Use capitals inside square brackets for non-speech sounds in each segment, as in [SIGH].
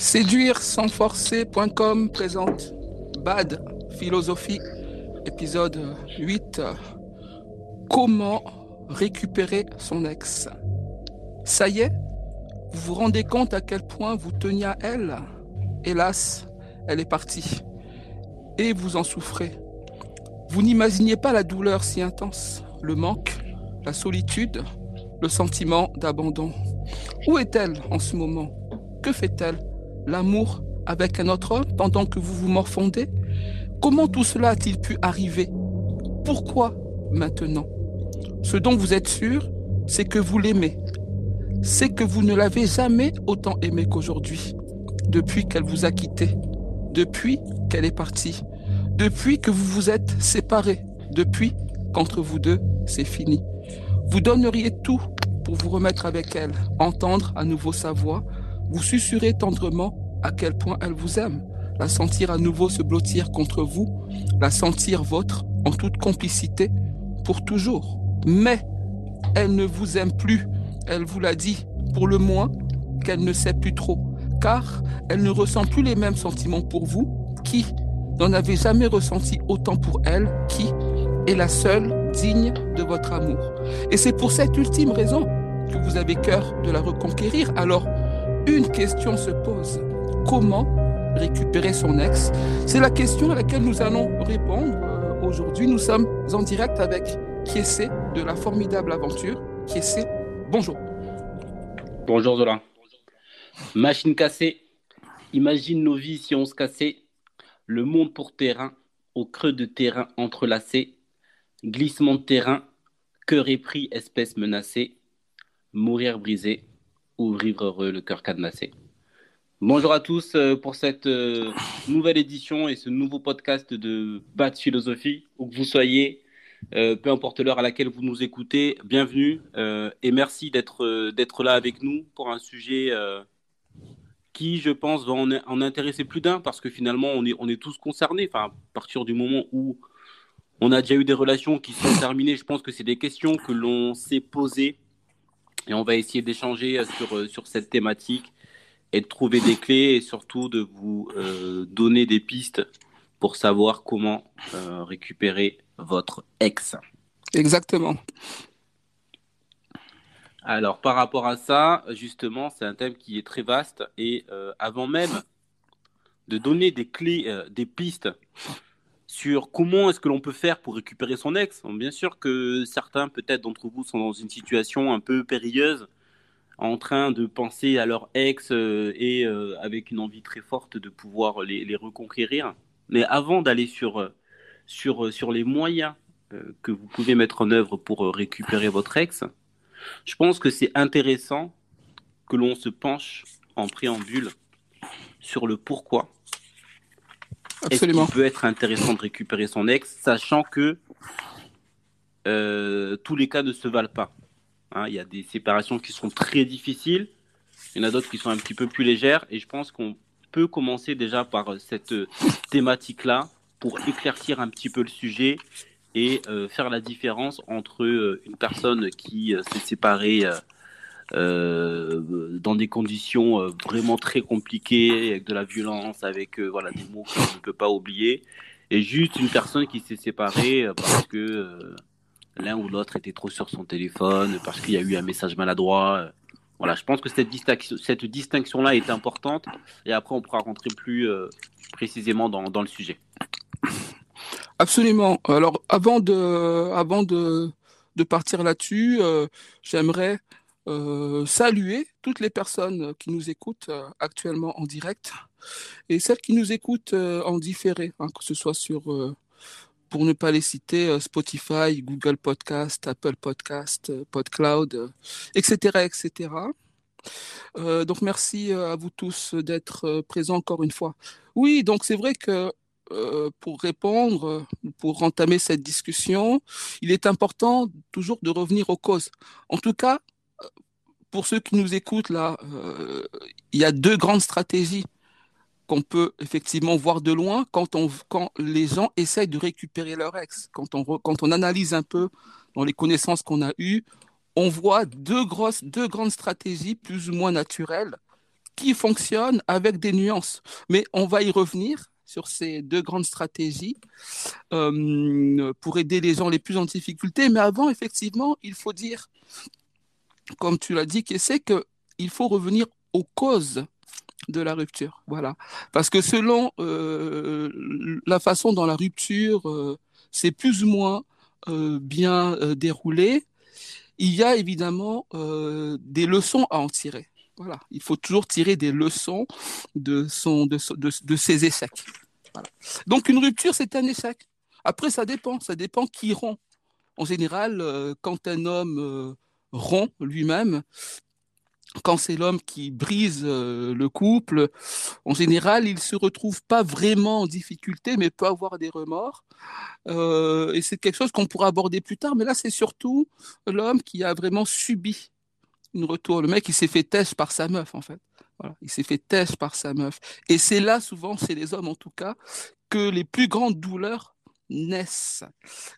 Séduire sans forcer.com présente Bad Philosophie, épisode 8. Comment récupérer son ex? Ça y est Vous vous rendez compte à quel point vous teniez à elle? Hélas, elle est partie. Et vous en souffrez. Vous n'imaginiez pas la douleur si intense, le manque, la solitude, le sentiment d'abandon. Où est-elle en ce moment? Que fait-elle? L'amour avec un autre homme pendant que vous vous morfondez? Comment tout cela a-t-il pu arriver? Pourquoi maintenant? Ce dont vous êtes sûr, c'est que vous l'aimez. C'est que vous ne l'avez jamais autant aimé qu'aujourd'hui, depuis qu'elle vous a quitté, depuis qu'elle est partie, depuis que vous vous êtes séparés, depuis qu'entre vous deux, c'est fini. Vous donneriez tout pour vous remettre avec elle, entendre à nouveau sa voix, vous susurrer tendrement à quel point elle vous aime, la sentir à nouveau se blottir contre vous, la sentir votre en toute complicité pour toujours. Mais elle ne vous aime plus, elle vous l'a dit, pour le moins qu'elle ne sait plus trop, car elle ne ressent plus les mêmes sentiments pour vous, qui n'en avez jamais ressenti autant pour elle, qui est la seule digne de votre amour. Et c'est pour cette ultime raison que vous avez cœur de la reconquérir. Alors, une question se pose. Comment récupérer son ex? C'est la question à laquelle nous allons répondre euh, aujourd'hui. Nous sommes en direct avec Kiessé de la formidable aventure. Kiessé, bonjour. Bonjour Zola. Machine cassée. Imagine nos vies si on se cassait. Le monde pour terrain, au creux de terrain entrelacé. Glissement de terrain, cœur épris, espèce menacée. Mourir brisé ou vivre heureux, le cœur cadenassé. Bonjour à tous euh, pour cette euh, nouvelle édition et ce nouveau podcast de Bat Philosophie, où que vous soyez, euh, peu importe l'heure à laquelle vous nous écoutez, bienvenue et merci d'être là avec nous pour un sujet qui, je pense, va en, en intéresser plus d'un parce que finalement, on est, on est tous concernés. Enfin, à partir du moment où on a déjà eu des relations qui sont terminées, je pense que c'est des questions que l'on s'est posées et on va essayer d'échanger sur, sur cette thématique et de trouver des clés et surtout de vous euh, donner des pistes pour savoir comment euh, récupérer votre ex. Exactement. Alors, par rapport à ça, justement, c'est un thème qui est très vaste et euh, avant même de donner des clés, des pistes sur comment est-ce que l'on peut faire pour récupérer son ex, bien sûr que certains, peut-être d'entre vous, sont dans une situation un peu périlleuse en train de penser à leur ex euh, et euh, avec une envie très forte de pouvoir les, reconquérir. Mais avant d'aller sur, euh, sur, sur les moyens que vous pouvez mettre en œuvre pour récupérer votre ex, je pense que c'est intéressant que l'on se penche en préambule sur le pourquoi. Absolument. Est-ce qu'il peut être intéressant de récupérer son ex, sachant que tous les cas ne se valent pas? Hein, il y a des séparations qui sont très difficiles. Il y en a d'autres qui sont un petit peu plus légères. Et je pense qu'on peut commencer déjà par euh, cette euh, thématique-là pour éclaircir un petit peu le sujet et euh, faire la différence entre une personne qui s'est séparée dans des conditions vraiment très compliquées, avec de la violence, avec voilà des mots qu'on ne peut pas oublier, et juste une personne qui s'est séparée parce que l'un ou l'autre était trop sur son téléphone parce qu'il y a eu un message maladroit. Voilà, je pense que cette, distinction, cette distinction-là est importante et après on pourra rentrer plus euh, précisément dans, le sujet. Absolument. Alors avant de, avant de, partir là-dessus, euh, j'aimerais euh, saluer toutes les personnes qui nous écoutent actuellement en direct et celles qui nous écoutent en différé, hein, que ce soit sur pour ne pas les citer, euh, Spotify, Google Podcast, Apple Podcast, euh, PodCloud, etc., euh, etc. donc merci à vous tous d'être présents encore une fois. Oui, donc c'est vrai que pour répondre, pour entamer cette discussion, il est important toujours de revenir aux causes. En tout cas, pour ceux qui nous écoutent là, il y a deux grandes stratégies qu'on peut effectivement voir de loin quand, les gens essayent de récupérer leur ex. Quand on, analyse un peu dans les connaissances qu'on a eues, on voit deux, grosses, deux grandes stratégies plus ou moins naturelles qui fonctionne avec des nuances. Mais on va y revenir sur ces deux grandes stratégies euh, pour aider les gens les plus en difficulté. Mais avant, effectivement, il faut dire, comme tu l'as dit, c'est qu'il faut revenir aux causes de la rupture. Voilà. Parce que selon euh, la façon dont la rupture euh, plus ou moins bien déroulée, il y a évidemment des leçons à en tirer. Voilà, il faut toujours tirer des leçons de, son, de, ses échecs. Donc une rupture, c'est un échec. Après, ça dépend, ça dépend qui rompt. En général, euh, quand un homme euh, rompt lui-même, quand c'est l'homme qui brise euh, le couple, en général, il se retrouve pas vraiment en difficulté, mais peut avoir des remords. et c'est quelque chose qu'on pourra aborder plus tard. Mais là, c'est surtout l'homme qui a vraiment subi une retour. Le mec, il s'est fait têche par sa meuf, en fait. Voilà. Il s'est fait têche par sa meuf. Et c'est là, souvent, chez les hommes en tout cas, que les plus grandes douleurs naissent.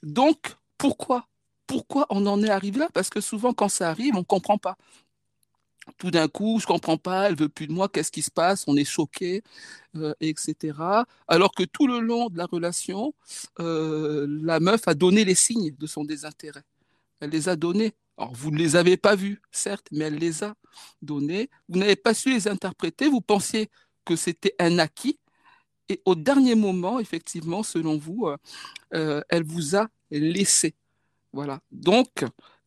Donc, pourquoi Pourquoi on en est arrivé là? Parce que souvent, quand ça arrive, on ne comprend pas. Tout d'un coup, je ne comprends pas, elle veut plus de moi, qu'est-ce qui se passe? On est choqué, euh, etc. Alors que tout le long de la relation, euh, la meuf a donné les signes de son désintérêt. Elle les a donnés. Alors, vous ne les avez pas vus, certes, mais elle les a donnés. Vous n'avez pas su les interpréter. Vous pensiez que c'était un acquis. Et au dernier moment, effectivement, selon vous, euh, elle vous a laissé. Voilà. Donc,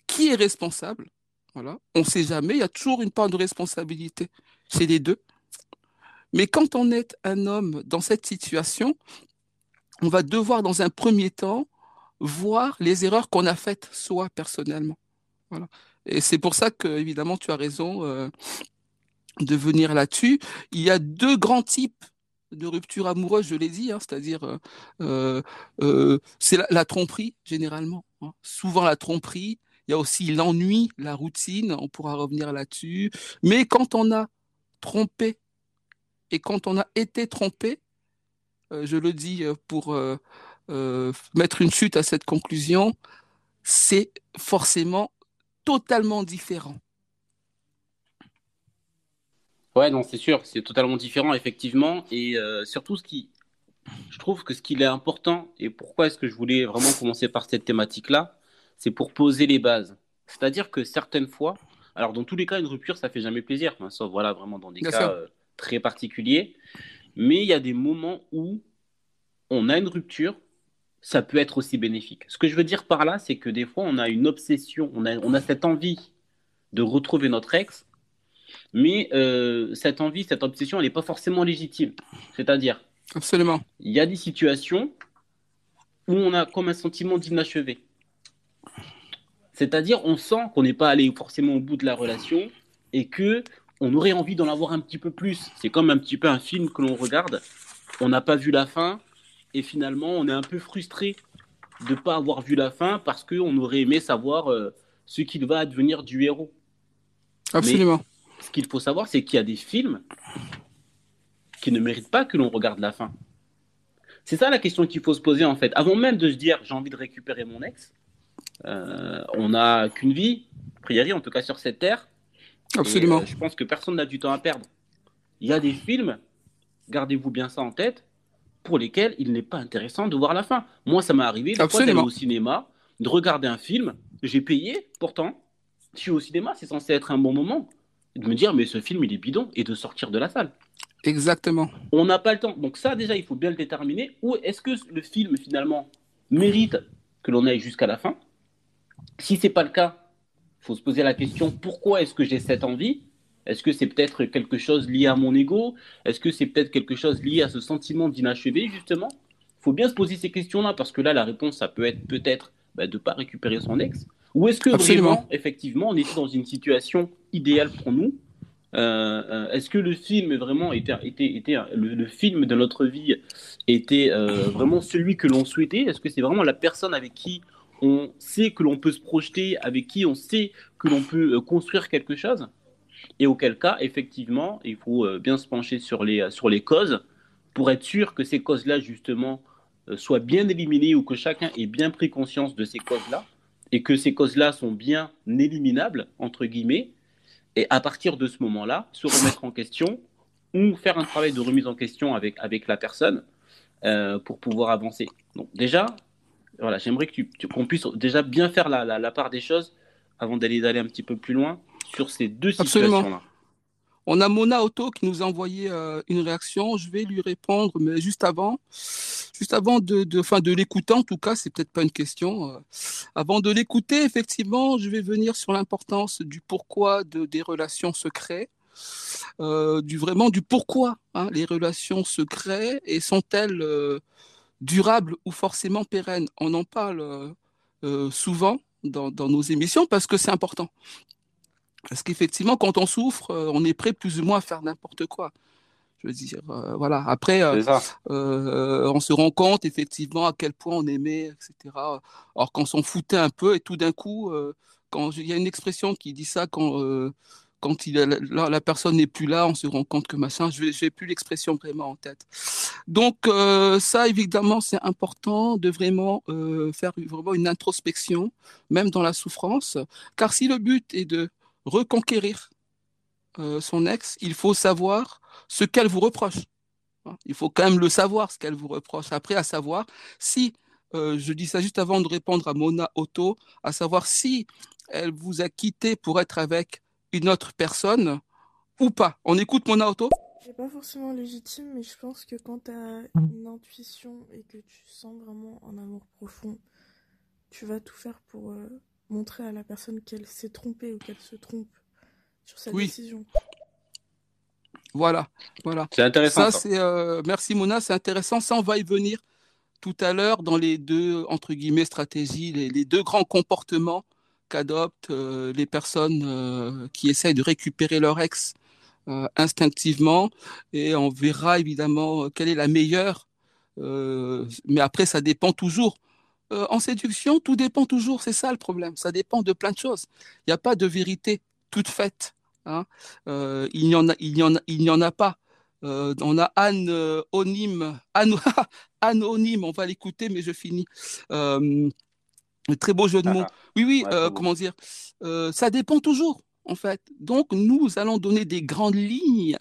qui est responsable? Voilà. On ne sait jamais. Il y a toujours une part de responsabilité chez les deux. Mais quand on est un homme dans cette situation, on va devoir, dans un premier temps, voir les erreurs qu'on a faites soi personnellement. Voilà. Et c'est pour ça que, évidemment, tu as raison euh, de venir là-dessus. Il y a deux grands types de rupture amoureuse, je l'ai dit, hein, c'est-à-dire euh, euh, c'est la, tromperie généralement. Hein. Souvent la tromperie. Il y a aussi l'ennui, la routine. On pourra revenir là-dessus. Mais quand on a trompé et quand on a été trompé, je le dis pour mettre une chute à cette conclusion, c'est forcément totalement différent. Ouais, non, c'est sûr, c'est totalement différent, effectivement. Et euh, surtout, ce qui, je trouve que ce qui est important, et pourquoi est-ce que je voulais vraiment commencer par cette thématique-là, c'est pour poser les bases. C'est-à-dire que certaines fois, alors dans tous les cas, une rupture, ça fait jamais plaisir, hein, sauf voilà, vraiment dans des cas euh, très particuliers. Mais il y a des moments où on a une rupture, ça peut être aussi bénéfique. Ce que je veux dire par là, c'est que des fois, on a une obsession, on a, on a cette envie de retrouver notre ex, mais euh, cette envie, cette obsession, elle n'est pas forcément légitime. C'est-à-dire, absolument, il y a des situations où on a comme un sentiment d'inachevé. C'est-à-dire, on sent qu'on n'est pas allé forcément au bout de la relation et que on aurait envie d'en avoir un petit peu plus. C'est comme un petit peu un film que l'on regarde. On n'a pas vu la fin, et finalement on est un peu frustré de ne pas avoir vu la fin parce qu'on aurait aimé savoir euh, ce qu'il va advenir du héros. Absolument. Ce qu'il faut savoir, c'est qu'il y a des films qui ne méritent pas que l'on regarde la fin. C'est ça la question qu'il faut se poser en fait. Avant même de se dire j'ai envie de récupérer mon ex, euh, on n'a qu'une vie, priori en tout cas sur cette terre. Absolument. Euh, je pense que personne n'a du temps à perdre. Il y a des films, gardez-vous bien ça en tête, pour lesquels il n'est pas intéressant de voir la fin. Moi, ça m'est arrivé de fois d'aller au cinéma, de regarder un film, j'ai payé, pourtant, je suis au cinéma, c'est censé être un bon moment, de me dire, mais ce film, il est bidon, et de sortir de la salle. Exactement. On n'a pas le temps. Donc ça, déjà, il faut bien le déterminer. Ou est-ce que le film, finalement, mérite que l'on aille jusqu'à la fin? Si c'est pas le cas, il faut se poser la question, pourquoi est-ce que j'ai cette envie? Est-ce que c'est peut-être quelque chose lié à mon ego? Est-ce que c'est peut-être quelque chose lié à ce sentiment d'inachevé, justement? Il faut bien se poser ces questions-là, parce que là, la réponse, ça peut être peut-être bah, de ne pas récupérer son ex. Ou est-ce que vraiment, effectivement, on était dans une situation idéale pour nous euh, euh, Est-ce que le film vraiment était, était, était le, film de notre vie était euh, vraiment celui que l'on souhaitait? Est-ce que c'est vraiment la personne avec qui on sait que l'on peut se projeter, avec qui on sait que l'on peut construire quelque chose? Et auquel cas, effectivement, il faut bien se pencher sur les, sur les causes pour être sûr que ces causes-là, justement, soient bien éliminées ou que chacun ait bien pris conscience de ces causes-là et que ces causes-là sont bien éliminables, entre guillemets, et à partir de ce moment-là, se remettre en question ou faire un travail de remise en question avec, avec la personne euh, pour pouvoir avancer. Donc déjà, voilà, j'aimerais que tu, qu'on puisse déjà bien faire la, la, part des choses avant d'aller d'aller un petit peu plus loin sur ces deux situations-là. On a Mona Auto qui nous a envoyé euh, une réaction. Je vais lui répondre, mais juste avant, juste avant de, fin, de l'écouter, en tout cas, c'est peut-être pas une question. Euh. avant de l'écouter, effectivement, je vais venir sur l'importance du pourquoi de, des relations se créent. Euh, du vraiment du pourquoi hein, les relations se créent et sont-elles durables ou forcément pérennes? On en parle souvent dans, nos émissions parce que c'est important. Parce qu'effectivement, quand on souffre, on est prêt plus ou moins à faire n'importe quoi. Je veux dire, voilà. Après, on se rend compte effectivement à quel point on aimait, etc. Alors qu'on s'en foutait un peu et tout d'un coup, quand il y a une expression qui dit ça quand quand il la, personne n'est plus là, on se rend compte que machin, je n'ai plus l'expression vraiment en tête. Donc euh, ça, évidemment, c'est important de vraiment euh, faire vraiment une introspection, même dans la souffrance, car si le but est de reconquérir euh, son ex, il faut savoir ce qu'elle vous reproche. Il faut quand même le savoir, ce qu'elle vous reproche. Après, à savoir si, je dis ça juste avant de répondre à Mona Otto, à savoir si elle vous a quitté pour être avec une autre personne ou pas. On écoute mon auto C'est pas forcément légitime, mais je pense que quand tu as une intuition et que tu sens vraiment un amour profond, tu vas tout faire pour euh, montrer à la personne qu'elle s'est trompée ou qu'elle se trompe sur sa décision. Voilà, voilà. C'est intéressant. Ça, c'est euh, merci Mona, c'est intéressant. Ça, on va y venir tout à l'heure dans les deux entre guillemets stratégies, les deux grands comportements qu'adoptent euh, les personnes euh, qui essayent de récupérer leur ex euh, instinctivement et on verra évidemment quelle est la meilleure. mais après, ça dépend toujours. En séduction, tout dépend toujours, c'est ça le problème. Ça dépend de plein de choses. Il n'y a pas de vérité toute faite. Hein. il n'y en a, il n'y en a, il n'y en a pas. on a anonyme, anonyme, [LAUGHS] on va l'écouter, mais je finis. Très beau jeu de mots. Oui, oui, euh, comment dire euh, Ça dépend toujours, en fait. Donc, nous allons donner des grandes lignes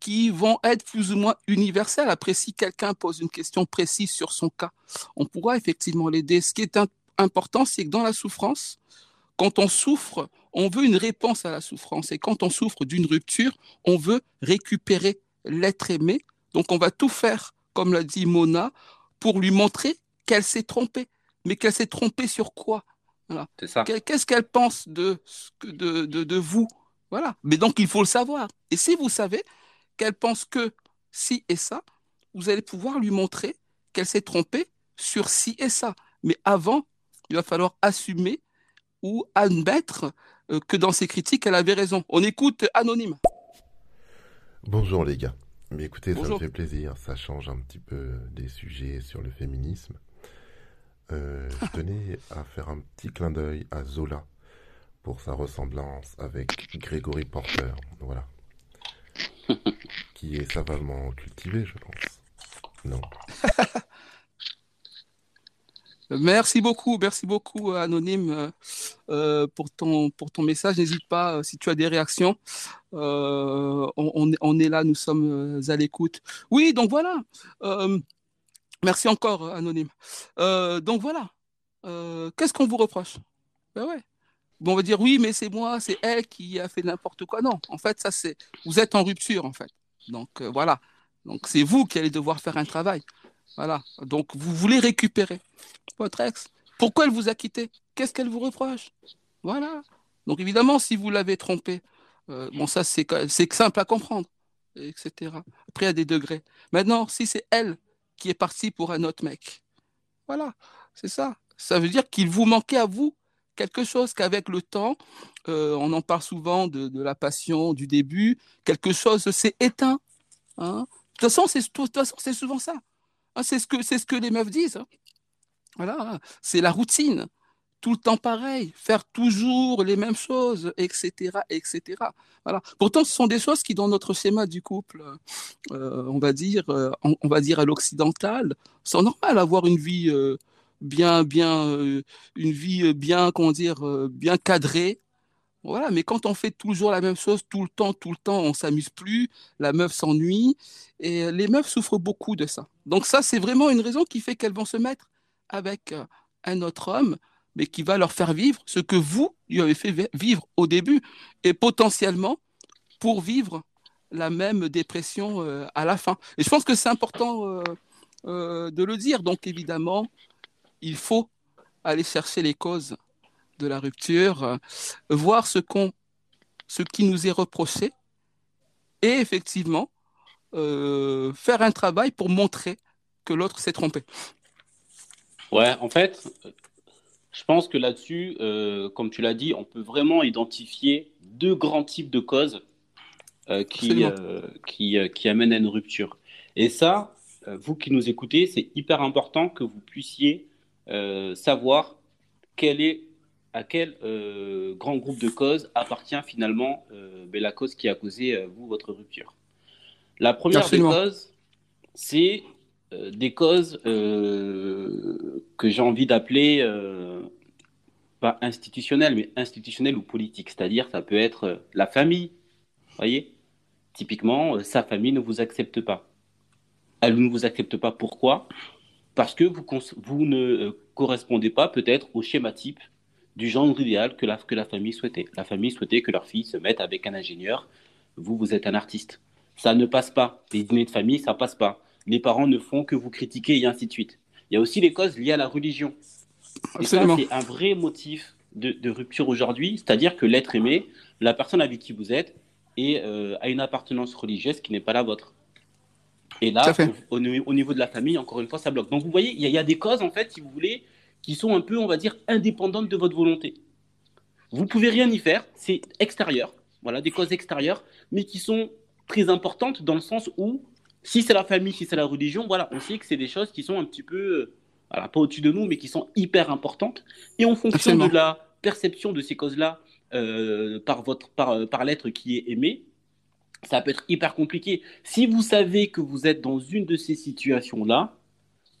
qui vont être plus ou moins universelles. Après, si quelqu'un pose une question précise sur son cas, on pourra effectivement l'aider. Ce qui est important, c'est que dans la souffrance, quand on souffre, on veut une réponse à la souffrance. Et quand on souffre d'une rupture, on veut récupérer l'être aimé. Donc, on va tout faire, comme l'a dit Mona, pour lui montrer qu'elle s'est trompée mais qu'elle s'est trompée sur quoi? Voilà. Qu'est-ce qu'elle pense de, de, de, de, vous? Voilà. Mais donc, il faut le savoir. Et si vous savez qu'elle pense que ci et ça, vous allez pouvoir lui montrer qu'elle s'est trompée sur ci et ça. Mais avant, il va falloir assumer ou admettre euh, que dans ses critiques, elle avait raison. On écoute Anonyme. Bonjour les gars. Mais écoutez, ça me fait plaisir. Ça change un petit peu des sujets sur le féminisme. Euh, je [LAUGHS] tenais à faire un petit clin d'œil à Zola pour sa ressemblance avec Grégory Porter, voilà. [LAUGHS] Qui est savamment cultivé, je pense. Non. [LAUGHS] Merci beaucoup, merci beaucoup Anonyme euh, pour ton pour ton message. N'hésite pas euh, si tu as des réactions. on, est là, nous sommes à l'écoute. Oui, donc voilà. Merci encore, euh, Anonyme. Euh, donc voilà. Euh, qu'est-ce qu'on vous reproche? Ben ouais. On va dire oui, mais c'est moi, c'est elle qui a fait n'importe quoi. Non, en fait, ça c'est. Vous êtes en rupture, en fait. Donc voilà. Donc c'est vous qui allez devoir faire un travail. Voilà. Donc vous voulez récupérer votre ex. Pourquoi elle vous a quitté? Qu'est-ce qu'elle vous reproche? Voilà. Donc évidemment, si vous l'avez trompé, bon ça c'est simple à comprendre, etc. Après, a des degrés. Maintenant, si c'est elle qui est parti pour un autre mec. Voilà, c'est ça. Ça veut dire qu'il vous manquait à vous quelque chose qu'avec le temps, euh, on en parle souvent de, la passion du début, quelque chose s'est éteint. Hein. De toute façon, c'est souvent ça. Hein, c'est ce que les meufs disent. Hein. Voilà, c'est la routine tout le temps pareil, faire toujours les mêmes choses, etc., etc. Voilà. Pourtant, ce sont des choses qui, dans notre schéma du couple, euh, on va dire, euh, on, va dire à l'occidental, sont normales. Avoir une vie euh, bien, bien, une vie bien, comment dire, bien cadrée, Voilà, mais quand on fait toujours la même chose tout le temps, tout le temps, on s'amuse plus, la meuf s'ennuie, et les meufs souffrent beaucoup de ça. Donc ça, c'est vraiment une raison qui fait qu'elles vont se mettre avec euh, un autre homme, mais qui va leur faire vivre ce que vous lui avez fait vivre au début, et potentiellement pour vivre la même dépression euh, à la fin. Et je pense que c'est important euh, de le dire. Donc évidemment, il faut aller chercher les causes de la rupture, euh, voir ce, qu'on, ce qui nous est reproché et effectivement euh, faire un travail pour montrer que l'autre s'est trompé. Ouais, en fait, je pense que là-dessus, euh, comme tu l'as dit, on peut vraiment identifier deux grands types de causes qui, qui, qui, amènent à une rupture. Et ça, vous qui nous écoutez, c'est hyper important que vous puissiez savoir quelle est à quel euh, grand groupe de causes appartient finalement euh, la cause qui a causé, euh, vous, votre rupture La première des causes, c'est des causes que j'ai envie d'appeler, pas institutionnelles, mais institutionnelles ou politiques. C'est-à-dire, ça peut être la famille. voyez? Typiquement, sa famille ne vous accepte pas. Elle ne vous accepte pas. Pourquoi? Parce que vous, vous ne correspondez pas peut-être au schéma type du genre idéal que la, que la famille souhaitait. La famille souhaitait que leur fille se mette avec un ingénieur. Vous, vous êtes un artiste. Ça ne passe pas. Les dîners de famille, ça passe pas. Les parents ne font que vous critiquer et ainsi de suite. Il y a aussi les causes liées à la religion. Et ça, c'est un vrai motif de, rupture aujourd'hui. C'est-à-dire que l'être aimé, la personne avec qui vous êtes, euh, a une appartenance religieuse qui n'est pas la vôtre. Et là, au, niveau de la famille, encore une fois, ça bloque. Donc vous voyez, il y, a des causes, en fait, si vous voulez, qui sont un peu, on va dire, indépendantes de votre volonté. Vous pouvez rien y faire, c'est extérieur, voilà, des causes extérieures, mais qui sont très importantes dans le sens où, si c'est la famille, si c'est la religion, voilà, on sait que c'est des choses qui sont un petit peu, euh, voilà, pas au-dessus de nous, mais qui sont hyper importantes. Et en fonction de la perception de ces causes-là euh, par, votre, par, euh, par l'être qui est aimé, ça peut être hyper compliqué. Si vous savez que vous êtes dans une de ces situations-là,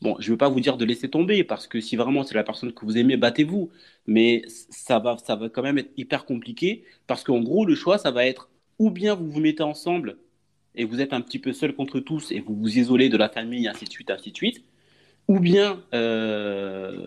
Bon, je ne veux pas vous dire de laisser tomber, parce que si vraiment c'est la personne que vous aimez, battez-vous. Mais ça va, ça va quand même être hyper compliqué, parce qu'en gros, le choix, ça va être ou bien vous vous mettez ensemble et vous êtes un petit peu seul contre tous et vous vous isolez de la famille, ainsi de suite, ainsi de suite. Ou bien, euh,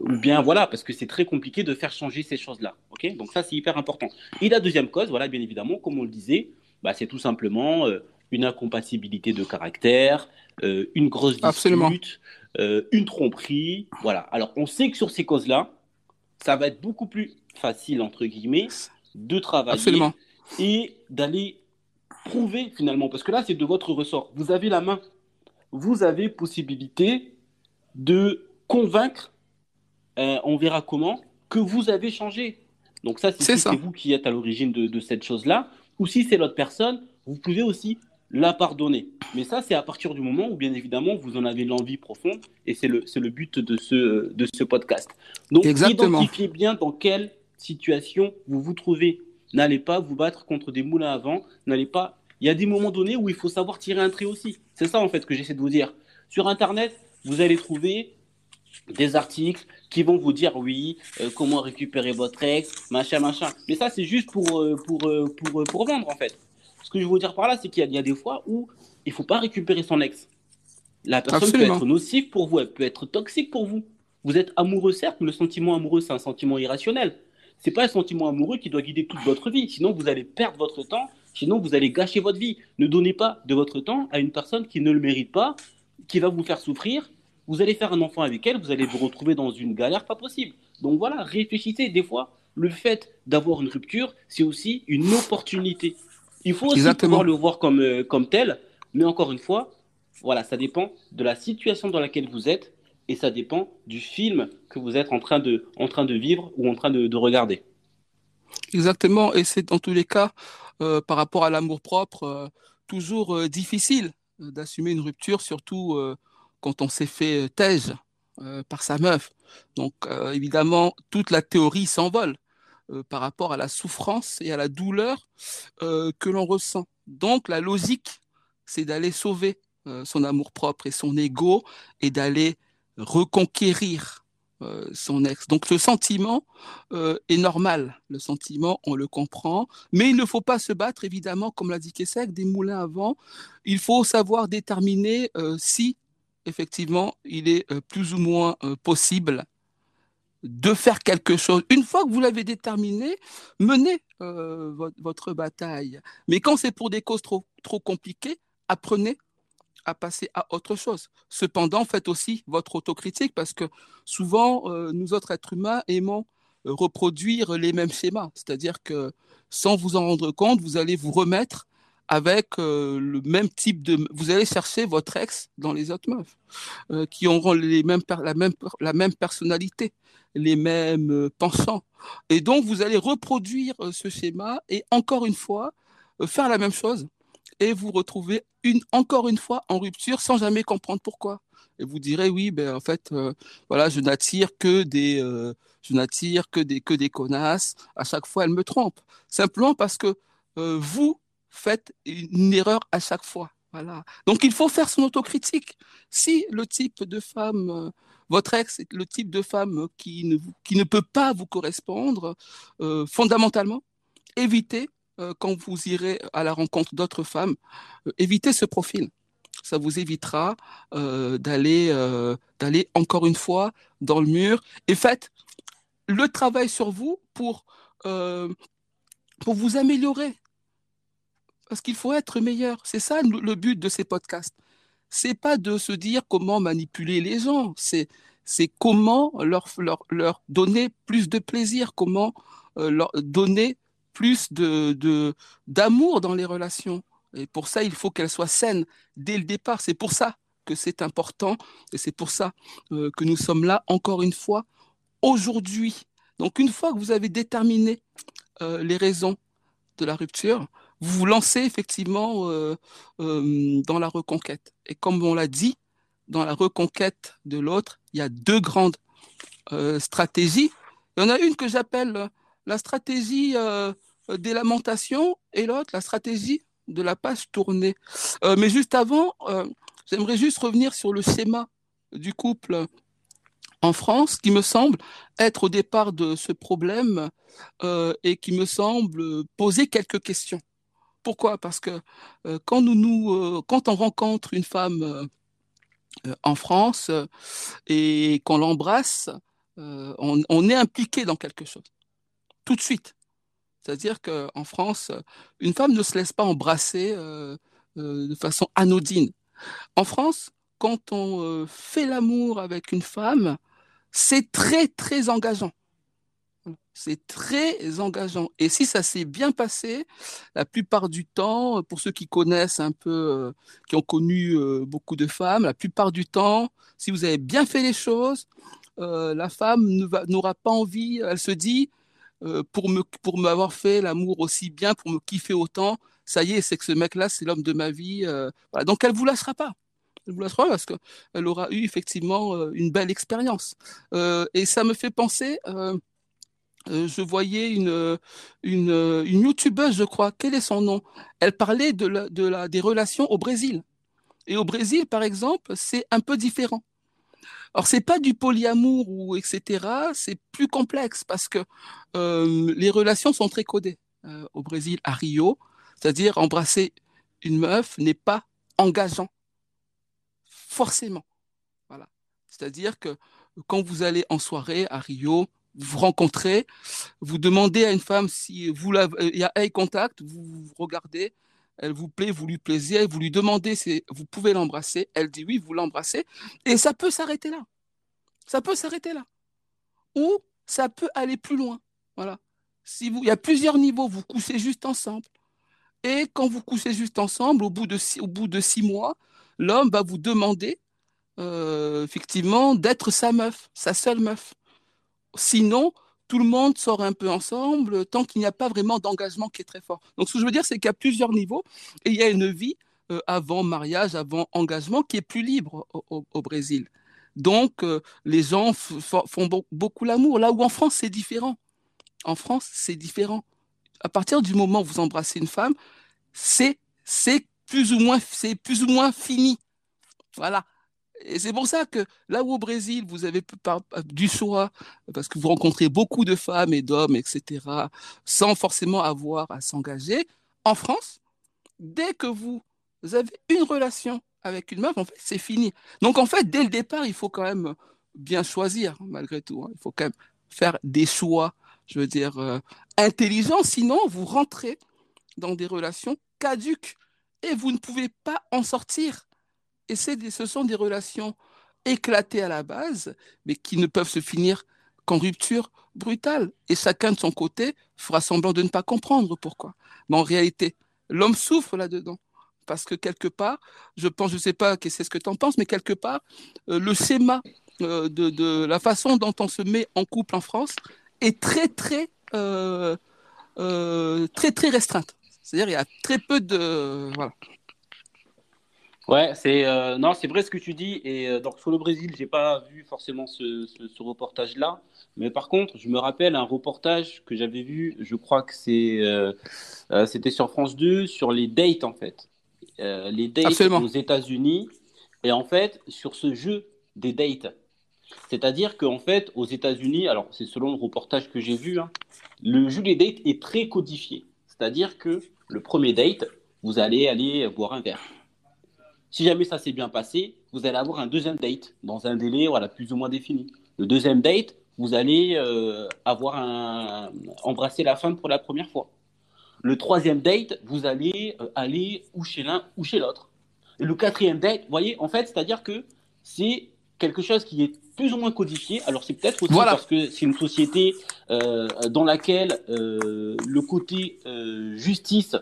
ou bien voilà, parce que c'est très compliqué de faire changer ces choses-là. Ok? Donc ça, c'est hyper important. Et la deuxième cause, voilà, bien évidemment, comme on le disait, bah, c'est tout simplement euh, une incompatibilité de caractère, euh, une grosse dispute, euh, une tromperie. Voilà. Alors, on sait que sur ces causes-là, ça va être beaucoup plus facile, entre guillemets, de travailler et d'aller prouver finalement. Parce que là, c'est de votre ressort. Vous avez la main. Vous avez possibilité de convaincre, euh, on verra comment, que vous avez changé. Donc ça, c'est vous qui êtes à l'origine de, de cette chose-là. Ou si c'est l'autre personne, vous pouvez aussi la pardonner. Mais ça, c'est à partir du moment où, bien évidemment, vous en avez l'envie profonde, et c'est le, le but de ce, de ce podcast. Donc, identifiez bien dans quelle situation vous vous trouvez. N'allez pas vous battre contre des moulins à vent, n'allez pas... Il y a des moments donnés où il faut savoir tirer un trait aussi. C'est ça, en fait, que j'essaie de vous dire. Sur Internet, vous allez trouver des articles qui vont vous dire oui, euh, comment récupérer votre ex, machin, machin. Mais ça, c'est juste pour, euh, pour, euh, pour, pour vendre, en fait. Ce que je veux vous dire par là, c'est qu'il y, a des fois où il ne faut pas récupérer son ex. La personne peut être nocive pour vous, elle peut être toxique pour vous. Vous êtes amoureux, certes, mais le sentiment amoureux, c'est un sentiment irrationnel. Ce n'est pas un sentiment amoureux qui doit guider toute votre vie. Sinon, vous allez perdre votre temps. Sinon, vous allez gâcher votre vie. Ne donnez pas de votre temps à une personne qui ne le mérite pas, qui va vous faire souffrir. Vous allez faire un enfant avec elle, vous allez vous retrouver dans une galère pas possible. Donc voilà, réfléchissez. Des fois, le fait d'avoir une rupture, c'est aussi une opportunité. Il faut aussi pouvoir le voir comme, euh, comme tel, mais encore une fois, voilà, ça dépend de la situation dans laquelle vous êtes et ça dépend du film que vous êtes en train de, en train de vivre ou en train de, regarder. Exactement, et c'est dans tous les cas, euh, par rapport à l'amour propre, euh, toujours difficile d'assumer une rupture, surtout quand on s'est fait tège par sa meuf. Donc évidemment, toute la théorie s'envole. Euh, par rapport à la souffrance et à la douleur euh, que l'on ressent. Donc la logique, c'est d'aller sauver euh, son amour-propre et son ego et d'aller reconquérir euh, son ex. Donc le sentiment euh, est normal, le sentiment, on le comprend, mais il ne faut pas se battre, évidemment, comme l'a dit Kessek, des moulins avant. Il faut savoir déterminer euh, si, effectivement, il est plus ou moins possible de faire quelque chose. Une fois que vous l'avez déterminé, menez votre, bataille. Mais quand c'est pour des causes trop, trop compliquées, apprenez à passer à autre chose. Cependant, faites aussi votre autocritique parce que souvent, euh, nous autres êtres humains aimons euh, reproduire les mêmes schémas. C'est-à-dire que sans vous en rendre compte, vous allez vous remettre avec euh, le même type de... Vous allez chercher votre ex dans les autres meufs qui auront les mêmes, la, même, la même personnalité, les mêmes penchants. Et donc, vous allez reproduire ce schéma et encore une fois, faire la même chose et vous retrouvez une, encore une fois en rupture sans jamais comprendre pourquoi. Et vous direz oui, ben en fait, euh, voilà, je n'attire que des, euh, je n'attire que des que des connasses. À chaque fois, elle me trompe. Simplement parce que euh, vous faites une erreur à chaque fois. Voilà. Donc il faut faire son autocritique. Si le type de femme, votre ex est le type de femme qui ne, qui ne peut pas vous correspondre, fondamentalement, évitez euh, quand vous irez à la rencontre d'autres femmes, euh, évitez ce profil. Ça vous évitera euh, d'aller d'aller encore une fois dans le mur et faites le travail sur vous pour pour vous améliorer. Parce qu'il faut être meilleur. C'est ça le but de ces podcasts. C'est pas de se dire comment manipuler les gens. C'est c'est comment leur, leur, leur donner plus de plaisir, comment leur donner plus de d'amour dans les relations. Et pour ça, il faut qu'elles soient saines dès le départ. C'est pour ça que c'est important et c'est pour ça euh, que nous sommes là encore une fois aujourd'hui. Donc une fois que vous avez déterminé euh, les raisons de la rupture, vous vous lancez effectivement euh, dans la reconquête. Et comme on l'a dit, dans la reconquête de l'autre, il y a deux grandes stratégies. Il y en a une que j'appelle la stratégie euh, des lamentations et l'autre, la stratégie de la page tournée. Euh, mais juste avant, euh, j'aimerais juste revenir sur le schéma du couple en France, qui me semble être au départ de ce problème et qui me semble poser quelques questions. Pourquoi? Parce que quand, nous, nous, quand on rencontre une femme en France et qu'on l'embrasse, on, est impliqué dans quelque chose. Tout de suite. C'est-à-dire qu'en France, une femme ne se laisse pas embrasser euh, euh, de façon anodine. En France, quand on euh, fait l'amour avec une femme, c'est très, très engageant. C'est très engageant. Et si ça s'est bien passé, la plupart du temps, pour ceux qui connaissent un peu, qui ont connu beaucoup de femmes, la plupart du temps, si vous avez bien fait les choses, la femme n'aura pas envie, elle se dit, euh, pour me pour m'avoir fait l'amour aussi bien, pour me kiffer autant, ça y est, c'est que ce mec-là, c'est l'homme de ma vie. Euh. Donc elle vous lâchera pas. Elle vous lâchera pas parce qu'elle aura eu effectivement euh, une belle expérience. et ça me fait penser. Je voyais une, une, une youtubeuse, je crois, quel est son nom? Elle parlait de, la, de la, des relations au Brésil. Et au Brésil, par exemple, c'est un peu différent. Alors c'est pas du polyamour ou etc. C'est plus complexe parce que euh, les relations sont très codées euh, au Brésil, à Rio. C'est-à-dire embrasser une meuf n'est pas engageant forcément. Voilà. C'est-à-dire que quand vous allez en soirée à Rio, vous rencontrez, vous demandez à une femme si vous il y a eye contact, vous, regardez, elle vous plaît, vous lui plaisez, vous lui demandez si vous pouvez l'embrasser, elle dit oui, vous l'embrassez, et ça peut s'arrêter là. Ça peut s'arrêter là. Ou ça peut aller plus loin. Voilà. Si vous, il y a plusieurs niveaux, vous couchez juste ensemble. Et quand vous couchez juste ensemble, au bout de six, au bout de six mois, l'homme va vous demander euh, effectivement d'être sa meuf, sa seule meuf. Sinon, tout le monde sort un peu ensemble tant qu'il n'y a pas vraiment d'engagement qui est très fort. Donc, ce que je veux dire, c'est a plusieurs niveaux il y a une vie euh, avant mariage, avant engagement qui est plus libre au, Brésil. Donc, euh, les gens font beaucoup l'amour. Là où en France, c'est différent. En France, c'est différent. À partir du moment où vous embrassez une femme, c'est plus c'est plus ou moins fini. Voilà. Et c'est pour ça que là où au Brésil, vous avez du choix, parce que vous rencontrez beaucoup de femmes et d'hommes, etc., sans forcément avoir à s'engager, en France, dès que vous avez une relation avec une meuf, en fait, c'est fini. Donc, en fait, dès le départ, il faut quand même bien choisir, malgré tout. Hein. Il faut quand même faire des choix, je veux dire, euh, intelligents. Sinon, vous rentrez dans des relations caduques et vous ne pouvez pas en sortir. Et ce sont des relations éclatées à la base, mais qui ne peuvent se finir qu'en rupture brutale. Et chacun de son côté fera semblant de ne pas comprendre pourquoi. Mais en réalité, l'homme souffre là-dedans. Parce que quelque part, je pense, je ne sais pas c'est ce que tu en penses, mais quelque part, euh, le schéma euh, de, la façon dont on se met en couple en France est très, très, euh, très, très restreinte. C'est-à-dire, il y a très peu de. Voilà. Ouais, c'est non, c'est vrai ce que tu dis. Et donc sur le Brésil, j'ai pas vu forcément ce, ce, reportage-là, mais par contre, je me rappelle un reportage que j'avais vu. Je crois que c'est c'était sur France 2 sur les dates en fait. Euh, les dates aux États-Unis et en fait sur ce jeu des dates. C'est-à-dire qu'en fait, aux États-Unis, alors c'est selon le reportage que j'ai vu, hein, le jeu des dates est très codifié. C'est-à-dire que le premier date, vous allez aller boire un verre. Si jamais ça s'est bien passé, vous allez avoir un deuxième date dans un délai voilà, plus ou moins défini. Le deuxième date, vous allez euh, avoir un, embrasser la femme pour la première fois. Le troisième date, vous allez euh, aller ou chez l'un ou chez l'autre. Et le quatrième date, vous voyez, en fait, c'est-à-dire que c'est quelque chose qui est plus ou moins codifié. Alors c'est peut-être aussi parce que c'est une société euh, dans laquelle euh, le côté justice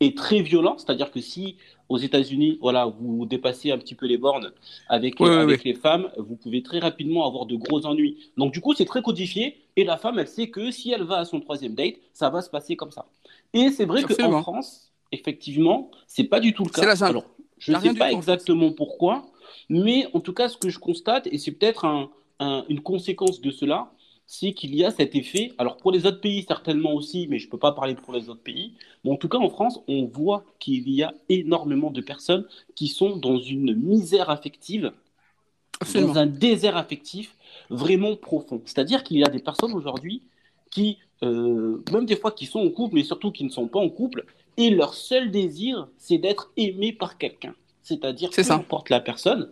est très violent, c'est-à-dire que si aux États-Unis, voilà, vous dépassez un petit peu les bornes avec, avec les femmes, vous pouvez très rapidement avoir de gros ennuis. Donc du coup, c'est très codifié et la femme, elle sait que si elle va à son troisième date, ça va se passer comme ça. Et c'est vrai qu'en France, effectivement, c'est pas du tout le cas. Alors, je ne sais pas exactement pourquoi, mais en tout cas, ce que je constate, et c'est peut-être une conséquence de cela, c'est qu'il y a cet effet. Alors pour les autres pays certainement aussi, mais je ne peux pas parler pour les autres pays. Mais en tout cas en France, on voit qu'il y a énormément de personnes qui sont dans une misère affective, dans un désert affectif vraiment profond. C'est-à-dire qu'il y a des personnes aujourd'hui qui, euh, même des fois qui sont en couple, mais surtout qui ne sont pas en couple, et leur seul désir, c'est d'être aimé par quelqu'un. C'est-à-dire peu importe la personne,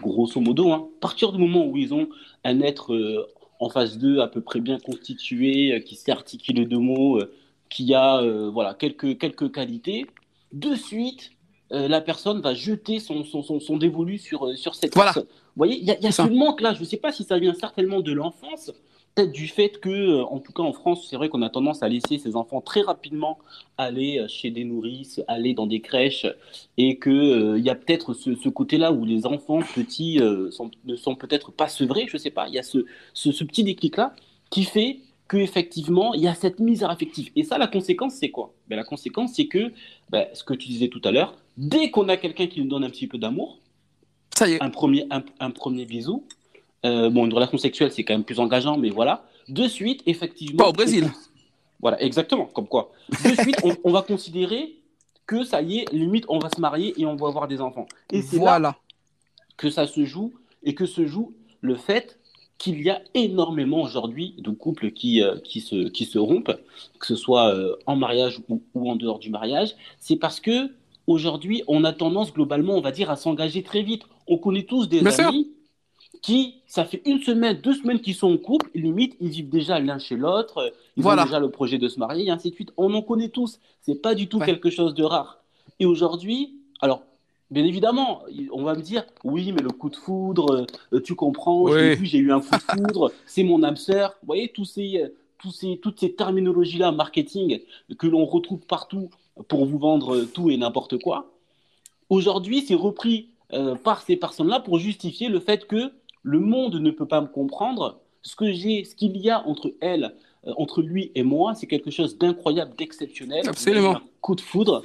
grosso modo, hein, à partir du moment où ils ont un être euh, en face d'eux à peu près bien constitué, euh, qui sait articuler deux mots, euh, qui a euh, voilà, quelques, quelques qualités, de suite, la personne va jeter son, son, son, dévolu sur, sur cette voilà. personne. Vous voyez, il y a, y a ce manque là, je ne sais pas si ça vient certainement de l'enfance, peut-être du fait que, euh, en tout cas en France, c'est vrai qu'on a tendance à laisser ses enfants très rapidement aller euh, chez des nourrices, aller dans des crèches, et qu'il euh, y a peut-être ce, côté-là où les enfants petits ne sont peut-être pas sevrés, je ne sais pas, il y a ce, ce, petit déclic-là qui fait qu'effectivement, il y a cette misère affective. Et ça, la conséquence, c'est quoi? Ben, La conséquence, c'est que, ben, ce que tu disais tout à l'heure, dès qu'on a quelqu'un qui nous donne un petit peu d'amour, Un premier, un premier bisou, euh, bon, une relation sexuelle, c'est quand même plus engageant, mais voilà. De suite, effectivement. Pas au Brésil. Voilà, exactement, comme quoi. De suite, on, va considérer que ça y est, limite, on va se marier et on va avoir des enfants. Et c'est voilà. là que ça se joue et que se joue le fait qu'il y a énormément aujourd'hui de couples qui, euh, qui, se, qui se rompent, que ce soit euh, en mariage ou, ou, en dehors du mariage. C'est parce que aujourd'hui, on a tendance globalement, on va dire, à s'engager très vite. On connaît tous des amis qui, ça fait une semaine, deux semaines qu'ils sont en couple, limite, ils vivent déjà l'un chez l'autre, ils ont déjà le projet de se marier, et ainsi de suite. On en connaît tous. C'est pas du tout quelque chose de rare. Et aujourd'hui, alors, bien évidemment, on va me dire, oui, mais le coup de foudre, euh, tu comprends, j'ai vu, j'ai eu un coup de foudre, [LAUGHS] c'est mon âme sœur. Vous voyez, tous ces, euh, tous ces, toutes ces terminologies-là marketing que l'on retrouve partout pour vous vendre tout et n'importe quoi. Aujourd'hui, c'est repris euh, par ces personnes-là pour justifier le fait que le monde ne peut pas me comprendre. Ce que j'ai, ce qu'il y a entre elle, euh, entre lui et moi, c'est quelque chose d'incroyable, d'exceptionnel. Absolument. Un coup de foudre.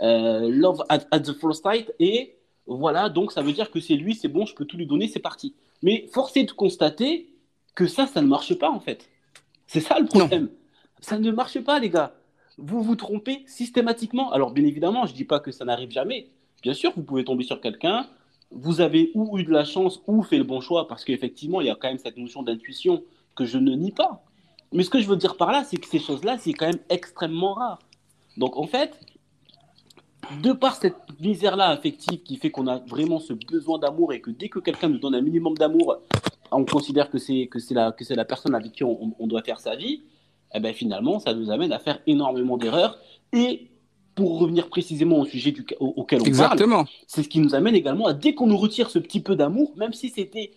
Euh, love at, the first sight. Et voilà, donc ça veut dire que c'est lui, c'est bon, je peux tout lui donner, c'est parti. Mais force est de constater que ça, ça ne marche pas en fait. C'est ça le problème. Ça ne marche pas, les gars. Vous vous trompez systématiquement. Alors, bien évidemment, je ne dis pas que ça n'arrive jamais. Bien sûr, vous pouvez tomber sur quelqu'un, vous avez ou eu de la chance ou fait le bon choix, parce qu'effectivement, il y a quand même cette notion d'intuition que je ne nie pas. Mais ce que je veux dire par là, c'est que ces choses-là, c'est quand même extrêmement rare. Donc en fait, de par cette misère-là affective qui fait qu'on a vraiment ce besoin d'amour et que dès que quelqu'un nous donne un minimum d'amour, on considère que c'est que c'est la que c'est la personne avec qui on, on, doit faire sa vie, eh ben finalement, ça nous amène à faire énormément d'erreurs. Et pour revenir précisément au sujet du, auquel on Exactement. parle, c'est ce qui nous amène également à dès qu'on nous retire ce petit peu d'amour, même si c'était,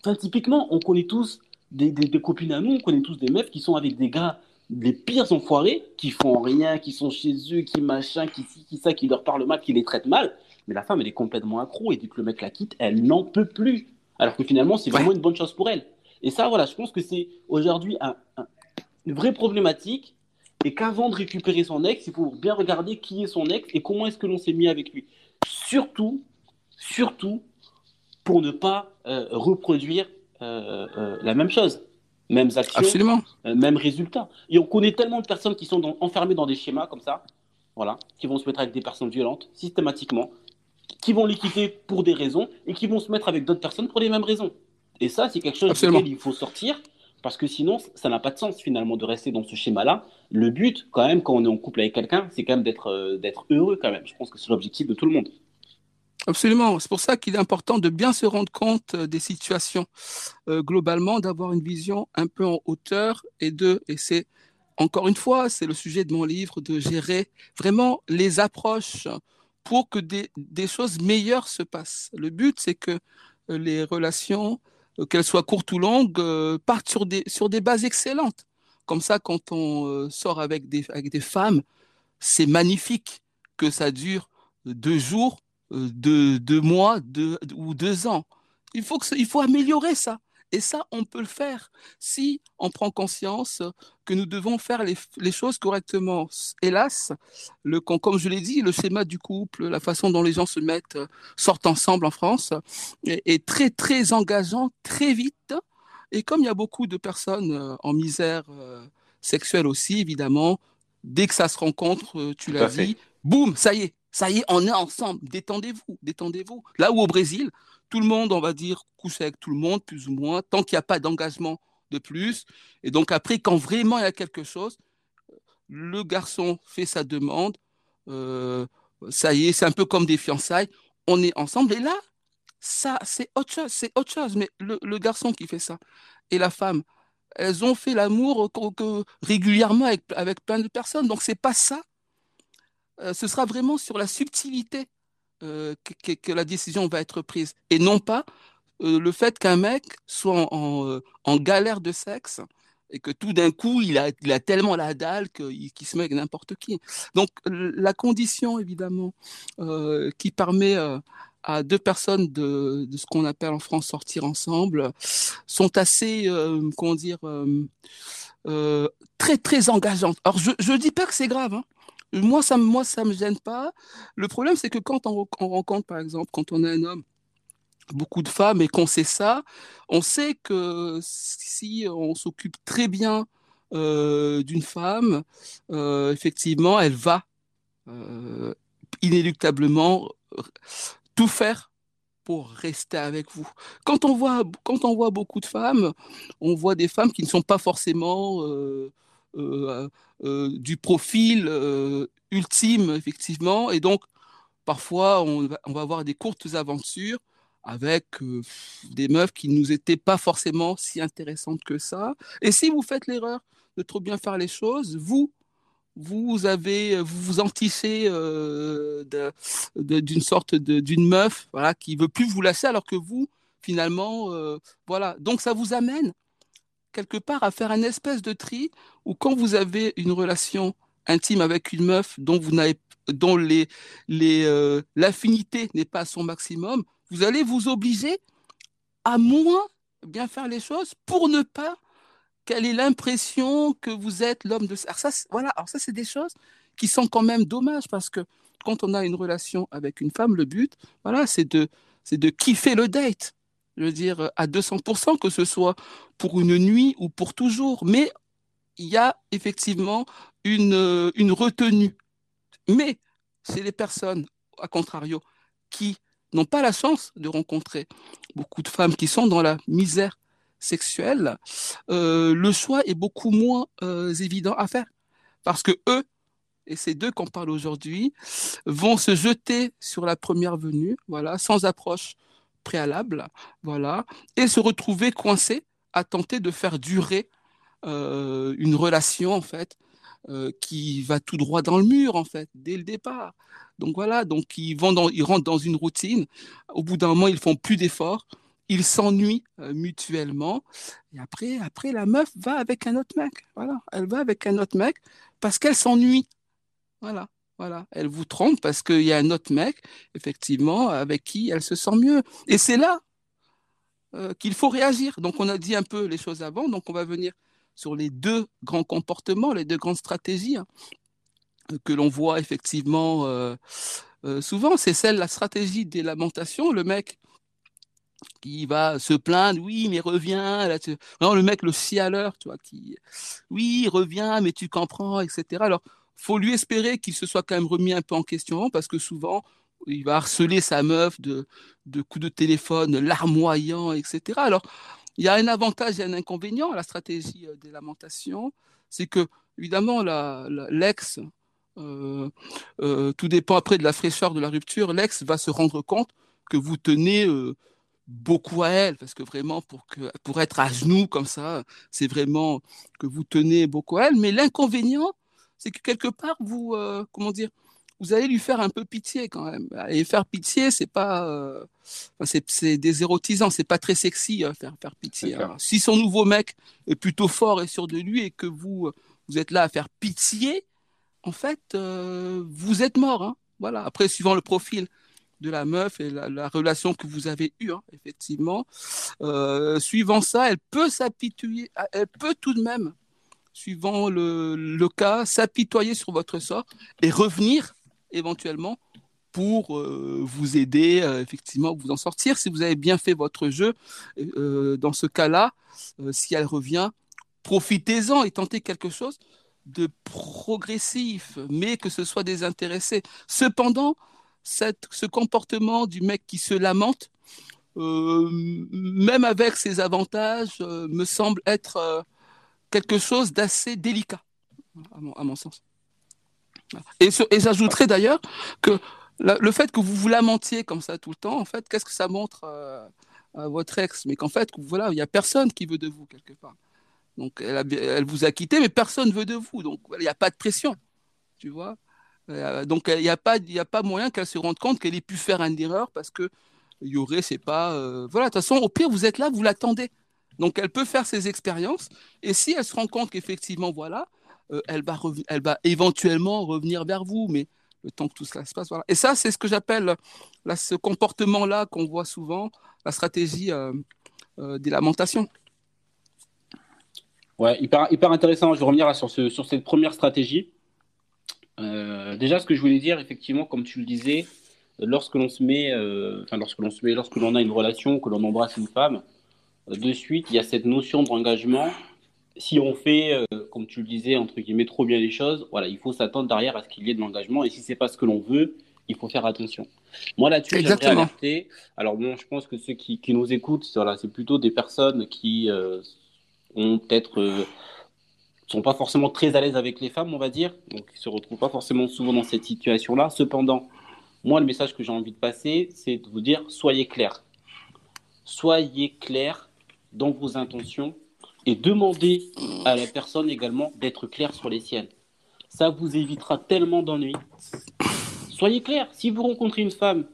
enfin typiquement, on connaît tous des, des, copines à nous, on connaît tous des meufs qui sont avec des gars les pires enfoirés, qui font rien, qui sont chez eux, qui machin, qui qui ça, qui leur parlent mal, qui les traitent mal. Mais la femme, elle est complètement accro et dès que le mec la quitte, elle n'en peut plus. Alors que finalement, c'est vraiment une bonne chose pour elle. Et ça, voilà, je pense que c'est aujourd'hui une vraie problématique et qu'avant de récupérer son ex, il faut bien regarder qui est son ex et comment est-ce que l'on s'est mis avec lui. Surtout, surtout, pour ne pas euh, reproduire euh, euh, la même chose. Mêmes actions, Absolument. même résultat. Et on connaît tellement de personnes qui sont enfermées dans des schémas comme ça, voilà, qui vont se mettre avec des personnes violentes systématiquement, qui vont les quitter pour des raisons et qui vont se mettre avec d'autres personnes pour les mêmes raisons. Et ça, c'est quelque chose duquel il faut sortir parce que sinon, ça n'a pas de sens finalement de rester dans ce schéma-là. Le but, quand même, quand on est en couple avec quelqu'un, c'est quand même d'être d'être heureux quand même. Je pense que c'est l'objectif de tout le monde. Absolument. C'est pour ça qu'il est important de bien se rendre compte euh, des situations euh, globalement, d'avoir une vision un peu en hauteur et de, et c'est encore une fois, c'est le sujet de mon livre, de gérer vraiment les approches pour que des, choses meilleures se passent. Le but, c'est que euh, les relations, qu'elles soient courtes ou longues, partent sur des, sur des bases excellentes. Comme ça, quand on sort avec des, avec des femmes, c'est magnifique que ça dure deux jours euh, de deux mois ou deux ans. Il faut, que, il faut améliorer ça. Et ça, on peut le faire si on prend conscience que nous devons faire les, choses correctement. Hélas, le, comme je l'ai dit, le schéma du couple, la façon dont les gens se mettent, sortent ensemble en France, est, très, très engageant, très vite. Et comme il y a beaucoup de personnes euh, en misère euh, sexuelle aussi, évidemment, dès que ça se rencontre, tu l'as dit, boum, ça y est, ça y est, on est ensemble. Détendez-vous, détendez-vous. Là où au Brésil, tout le monde, on va dire, couche avec tout le monde, plus ou moins, tant qu'il n'y a pas d'engagement de plus. Et donc après, quand vraiment il y a quelque chose, le garçon fait sa demande. Euh, ça y est, c'est un peu comme des fiançailles. On est ensemble. Et là, ça, c'est autre chose. C'est autre chose. Mais le, garçon qui fait ça et la femme, elles ont fait l'amour régulièrement avec, plein de personnes. Donc c'est pas ça euh, ce sera vraiment sur la subtilité euh, que, la décision va être prise et non pas euh, le fait qu'un mec soit en, galère de sexe et que tout d'un coup, il a, tellement la dalle qu'il se met avec n'importe qui. Donc, la condition, évidemment, qui permet à deux personnes de, de ce qu'on appelle en France sortir ensemble, sont assez, comment dire, très, très engageantes. Alors, je ne dis pas que c'est grave, hein, moi, ça, moi, ça me gêne pas. Le problème, c'est que quand on, rencontre, par exemple, quand on est un homme, beaucoup de femmes et qu'on sait ça, on sait que si on s'occupe très bien euh, d'une femme, euh, effectivement, elle va euh, inéluctablement tout faire pour rester avec vous. Quand on voit, quand on voit beaucoup de femmes, on voit des femmes qui ne sont pas forcément du profil euh, ultime, effectivement. Et donc, parfois, on va, avoir des courtes aventures avec des meufs qui nous étaient pas forcément si intéressantes que ça. Et si vous faites l'erreur de trop bien faire les choses, vous, vous avez, vous vous entissez d'une sorte d'une meuf, voilà, qui veut plus vous lâcher, alors que vous, finalement, voilà. Donc ça vous amène quelque part à faire un espèce de tri où quand vous avez une relation intime avec une meuf dont vous n'avez dont les, les euh, l'affinité n'est pas à son maximum, vous allez vous obliger à moins bien faire les choses pour ne pas qu'elle ait l'impression que vous êtes l'homme de alors ça voilà alors ça c'est des choses qui sont quand même dommages parce que quand on a une relation avec une femme le but voilà c'est de c'est de kiffer le date je veux dire, à 200%, que ce soit pour une nuit ou pour toujours. Mais il y a effectivement une, une retenue. Mais c'est les personnes, à contrario, qui n'ont pas la chance de rencontrer beaucoup de femmes qui sont dans la misère sexuelle, euh, le choix est beaucoup moins euh, évident à faire. Parce que eux, et ces deux qu'on parle aujourd'hui, vont se jeter sur la première venue, voilà, sans approche préalable, voilà, et se retrouver coincés à tenter de faire durer euh, une relation, en fait, qui va tout droit dans le mur, en fait, dès le départ. Donc voilà, donc ils, vont dans, ils rentrent dans une routine. Au bout d'un moment, ils font plus d'efforts ils s'ennuient euh, mutuellement. Et après, après, la meuf va avec un autre mec. Voilà, elle va avec un autre mec parce qu'elle s'ennuie. Voilà, voilà. Elle vous trompe parce qu'il y a un autre mec, effectivement, avec qui elle se sent mieux. Et c'est là euh, qu'il faut réagir. Donc, on a dit un peu les choses avant. Donc, on va venir sur les deux grands comportements, les deux grandes stratégies hein, que l'on voit effectivement euh, souvent. C'est celle, la stratégie des lamentations. Le mec qui va se plaindre, oui, mais reviens. Tu... le mec, le cialeur, tu vois, qui, oui, reviens, mais tu comprends, etc. Alors, faut lui espérer qu'il se soit quand même remis un peu en question, parce que souvent, il va harceler sa meuf de, coups de téléphone larmoyants, etc. Alors, il y a un avantage et un inconvénient à la stratégie euh, des lamentations, c'est que, évidemment, l'ex, euh, euh, tout dépend après de la fraîcheur de la rupture, l'ex va se rendre compte que vous tenez beaucoup à elle, parce que vraiment, pour être à genoux comme ça, c'est vraiment que vous tenez beaucoup à elle. Mais l'inconvénient, c'est que quelque part, vous, euh, comment dire, vous allez lui faire un peu pitié quand même. Et faire pitié, c'est pas, euh, c'est désérotisant, c'est pas très sexy euh, faire faire pitié. Hein. Si son nouveau mec est plutôt fort et sûr de lui et que vous vous êtes là à faire pitié, en fait, vous êtes mort. Hein. Voilà. Après, suivant le profil de la meuf et la, relation que vous avez eue, hein, effectivement. Euh, suivant ça, elle peut s'apitoyer, elle peut tout de même, suivant le, cas, s'apitoyer sur votre sort et revenir éventuellement pour euh, vous aider, euh, effectivement, vous en sortir. Si vous avez bien fait votre jeu, dans ce cas-là, si elle revient, profitez-en et tentez quelque chose de progressif, mais que ce soit désintéressé. Cependant, ce comportement du mec qui se lamente, euh, même avec ses avantages, euh, me semble être euh, quelque chose d'assez délicat, à mon, sens. Et, j'ajouterais d'ailleurs que le fait que vous vous lamentiez comme ça tout le temps, en fait, qu'est-ce que ça montre à votre ex? Mais qu'en fait, voilà, il n'y a personne qui veut de vous quelque part. Donc, elle, vous a quitté, mais personne ne veut de vous. Donc, il n'y a pas de pression, tu vois. Euh, donc il n'y a, pas, a pas moyen qu'elle se rende compte qu'elle ait pu faire une erreur parce que il y aurait, c'est pas. Euh, voilà, de toute façon, au pire, vous êtes là, vous l'attendez. Donc elle peut faire ses expériences et si elle se rend compte qu'effectivement, voilà, euh, elle, va elle va éventuellement revenir vers vous, mais le temps que tout cela se passe, voilà. Et ça, c'est ce que j'appelle ce comportement-là qu'on voit souvent, la stratégie des lamentations. Ouais, hyper, hyper intéressant. Je vais revenir sur, ce, sur cette première stratégie. Euh, déjà, ce que je voulais dire, effectivement, comme tu le disais, lorsque l'on se met, euh, enfin, lorsque l'on se met, lorsque l'on a une relation, que l'on embrasse une femme, euh, de suite, il y a cette notion d'engagement. Si on fait, comme tu le disais, entre guillemets, trop bien les choses, voilà, il faut s'attendre derrière à ce qu'il y ait de l'engagement. Et si c'est pas ce que l'on veut, il faut faire attention. Moi, là-dessus, j'aimerais alerter. Alors, bon, je pense que ceux qui, qui nous écoutent, voilà, c'est plutôt des personnes qui ont peut-être sont pas forcément très à l'aise avec les femmes, on va dire, donc ils se retrouvent pas forcément souvent dans cette situation-là. Cependant, moi, le message que j'ai envie de passer, c'est de vous dire soyez clair. Soyez clair dans vos intentions et demandez à la personne également d'être claire sur les siennes. Ça vous évitera tellement d'ennuis. Soyez clair. Si vous rencontrez une femme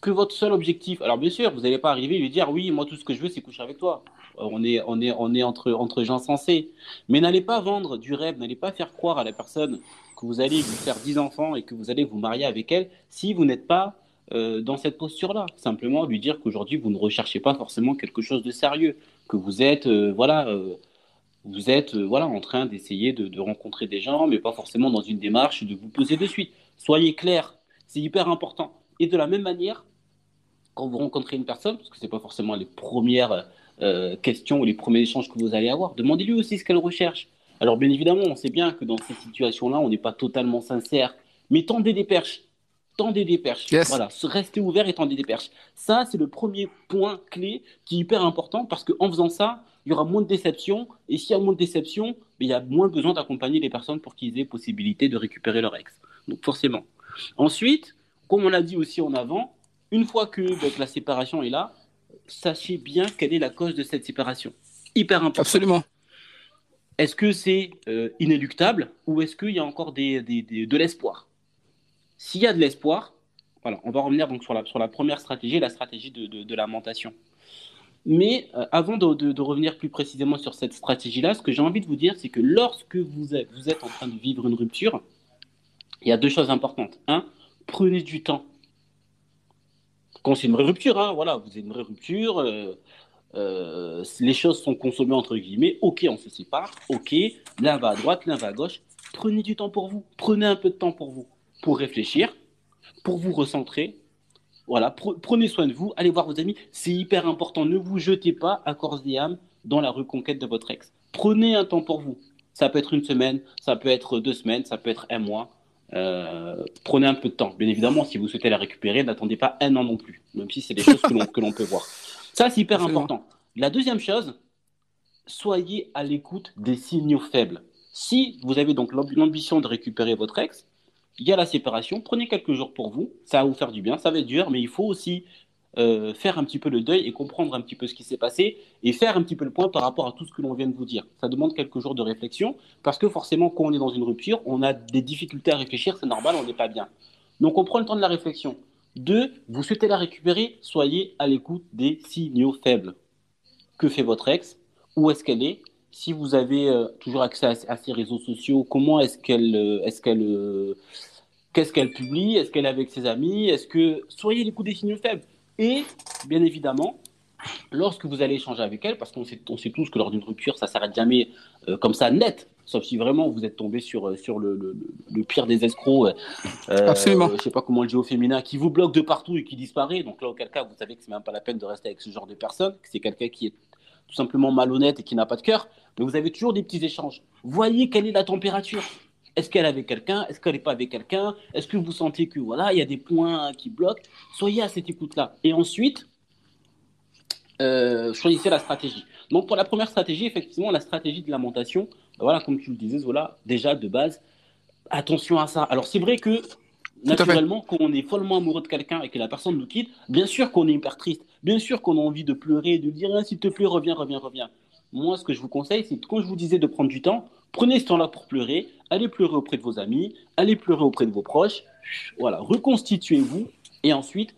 que votre seul objectif, alors bien sûr, vous n'allez pas arriver et lui dire oui, moi tout ce que je veux, c'est coucher avec toi on est, on est, on est entre, entre gens sensés. Mais n'allez pas vendre du rêve, n'allez pas faire croire à la personne que vous allez vous faire 10 enfants et que vous allez vous marier avec elle si vous n'êtes pas euh, dans cette posture-là. Simplement lui dire qu'aujourd'hui, vous ne recherchez pas forcément quelque chose de sérieux, que vous êtes, euh, voilà, euh, vous êtes voilà, en train d'essayer de, de, rencontrer des gens, mais pas forcément dans une démarche de vous poser de suite. Soyez clair, c'est hyper important. Et de la même manière, quand vous rencontrez une personne, parce que ce n'est pas forcément les premières questions ou les premiers échanges que vous allez avoir, demandez-lui aussi ce qu'elle recherche. Alors bien évidemment, on sait bien que dans ces situations-là, on n'est pas totalement sincère, mais tendez des perches. Tendez des perches. Voilà, restez ouvert et tendez des perches. Ça, c'est le premier point clé qui est hyper important parce qu'en faisant ça, il y aura moins de déception. Et s'il y a moins de déception, ben, il y a moins besoin d'accompagner les personnes pour qu'ils aient possibilité de récupérer leur ex. Donc forcément. Ensuite, comme on l'a dit aussi en avant, une fois que ben, la séparation est là, sachez bien quelle est la cause de cette séparation. Hyper important. Absolument. Est-ce que c'est euh, inéluctable ou est-ce qu'il y a encore de l'espoir? S'il y a de l'espoir, voilà, on va revenir donc sur la, sur la première stratégie, la stratégie de, de, lamentation. Mais euh, avant de, revenir plus précisément sur cette stratégie-là, ce que j'ai envie de vous dire, c'est que lorsque vous êtes, vous êtes en train de vivre une rupture, il y a deux choses importantes. Un, prenez du temps. Quand c'est une vraie rupture, hein, voilà, vous avez une vraie rupture, euh, euh, les choses sont consommées entre guillemets, ok, on se sépare, ok, l'un va à droite, l'un va à gauche. Prenez du temps pour vous, prenez un peu de temps pour vous, pour réfléchir, pour vous recentrer. Voilà, prenez soin de vous, allez voir vos amis, c'est hyper important. Ne vous jetez pas à corps et âme dans la reconquête de votre ex. Prenez un temps pour vous. Ça peut être une semaine, ça peut être deux semaines, ça peut être un mois. Euh, prenez un peu de temps. Bien évidemment, si vous souhaitez la récupérer, n'attendez pas un an non plus, même si c'est des choses que l'on peut voir. Ça, c'est hyper important. La deuxième chose, soyez à l'écoute des signaux faibles. Si vous avez donc l'ambition de récupérer votre ex, il y a la séparation, prenez quelques jours pour vous, ça va vous faire du bien, ça va être dur, mais il faut aussi euh, faire un petit peu le deuil et comprendre un petit peu ce qui s'est passé et faire un petit peu le point par rapport à tout ce que l'on vient de vous dire. Ça demande quelques jours de réflexion parce que forcément, quand on est dans une rupture, on a des difficultés à réfléchir, c'est normal, on n'est pas bien. Donc on prend le temps de la réflexion. Deux, vous souhaitez la récupérer, soyez à l'écoute des signaux faibles. Que fait votre ex? Où est-ce qu'elle est? Si vous avez euh, toujours accès à, ses réseaux sociaux, comment est-ce qu'elle, euh, est-ce qu'elle, euh, qu'est-ce qu'elle publie? Est-ce qu'elle est avec ses amis? Est-ce que soyez à l'écoute des signaux faibles Et bien évidemment, lorsque vous allez échanger avec elle, parce qu'on sait, on sait tous que lors d'une rupture, ça s'arrête jamais comme ça net. Sauf si vraiment vous êtes tombé sur, sur le, le, pire des escrocs. Absolument. Je sais pas comment le dire au féminin, qui vous bloque de partout et qui disparaît. Donc là, auquel cas, vous savez que c'est même pas la peine de rester avec ce genre de personne, que c'est quelqu'un qui est tout simplement malhonnête et qui n'a pas de cœur. Mais vous avez toujours des petits échanges. Voyez quelle est la température. Est-ce qu'elle est avec quelqu'un? Est-ce qu'elle n'est pas avec quelqu'un? Est-ce que vous sentez que voilà, il y a des points qui bloquent? Soyez à cette écoute-là. Et ensuite, choisissez la stratégie. Donc pour la première stratégie, effectivement, la stratégie de lamentation, voilà, comme tu le disais, Zola, déjà de base, attention à ça. Alors c'est vrai que naturellement, quand on est follement amoureux de quelqu'un et que la personne nous quitte, bien sûr qu'on est hyper triste, bien sûr qu'on a envie de pleurer, de dire ah, s'il te plaît, reviens, reviens, reviens. Moi, ce que je vous conseille, c'est quand je vous disais de prendre du temps, prenez ce temps-là pour pleurer, allez pleurer auprès de vos amis, allez pleurer auprès de vos proches, voilà, reconstituez-vous et ensuite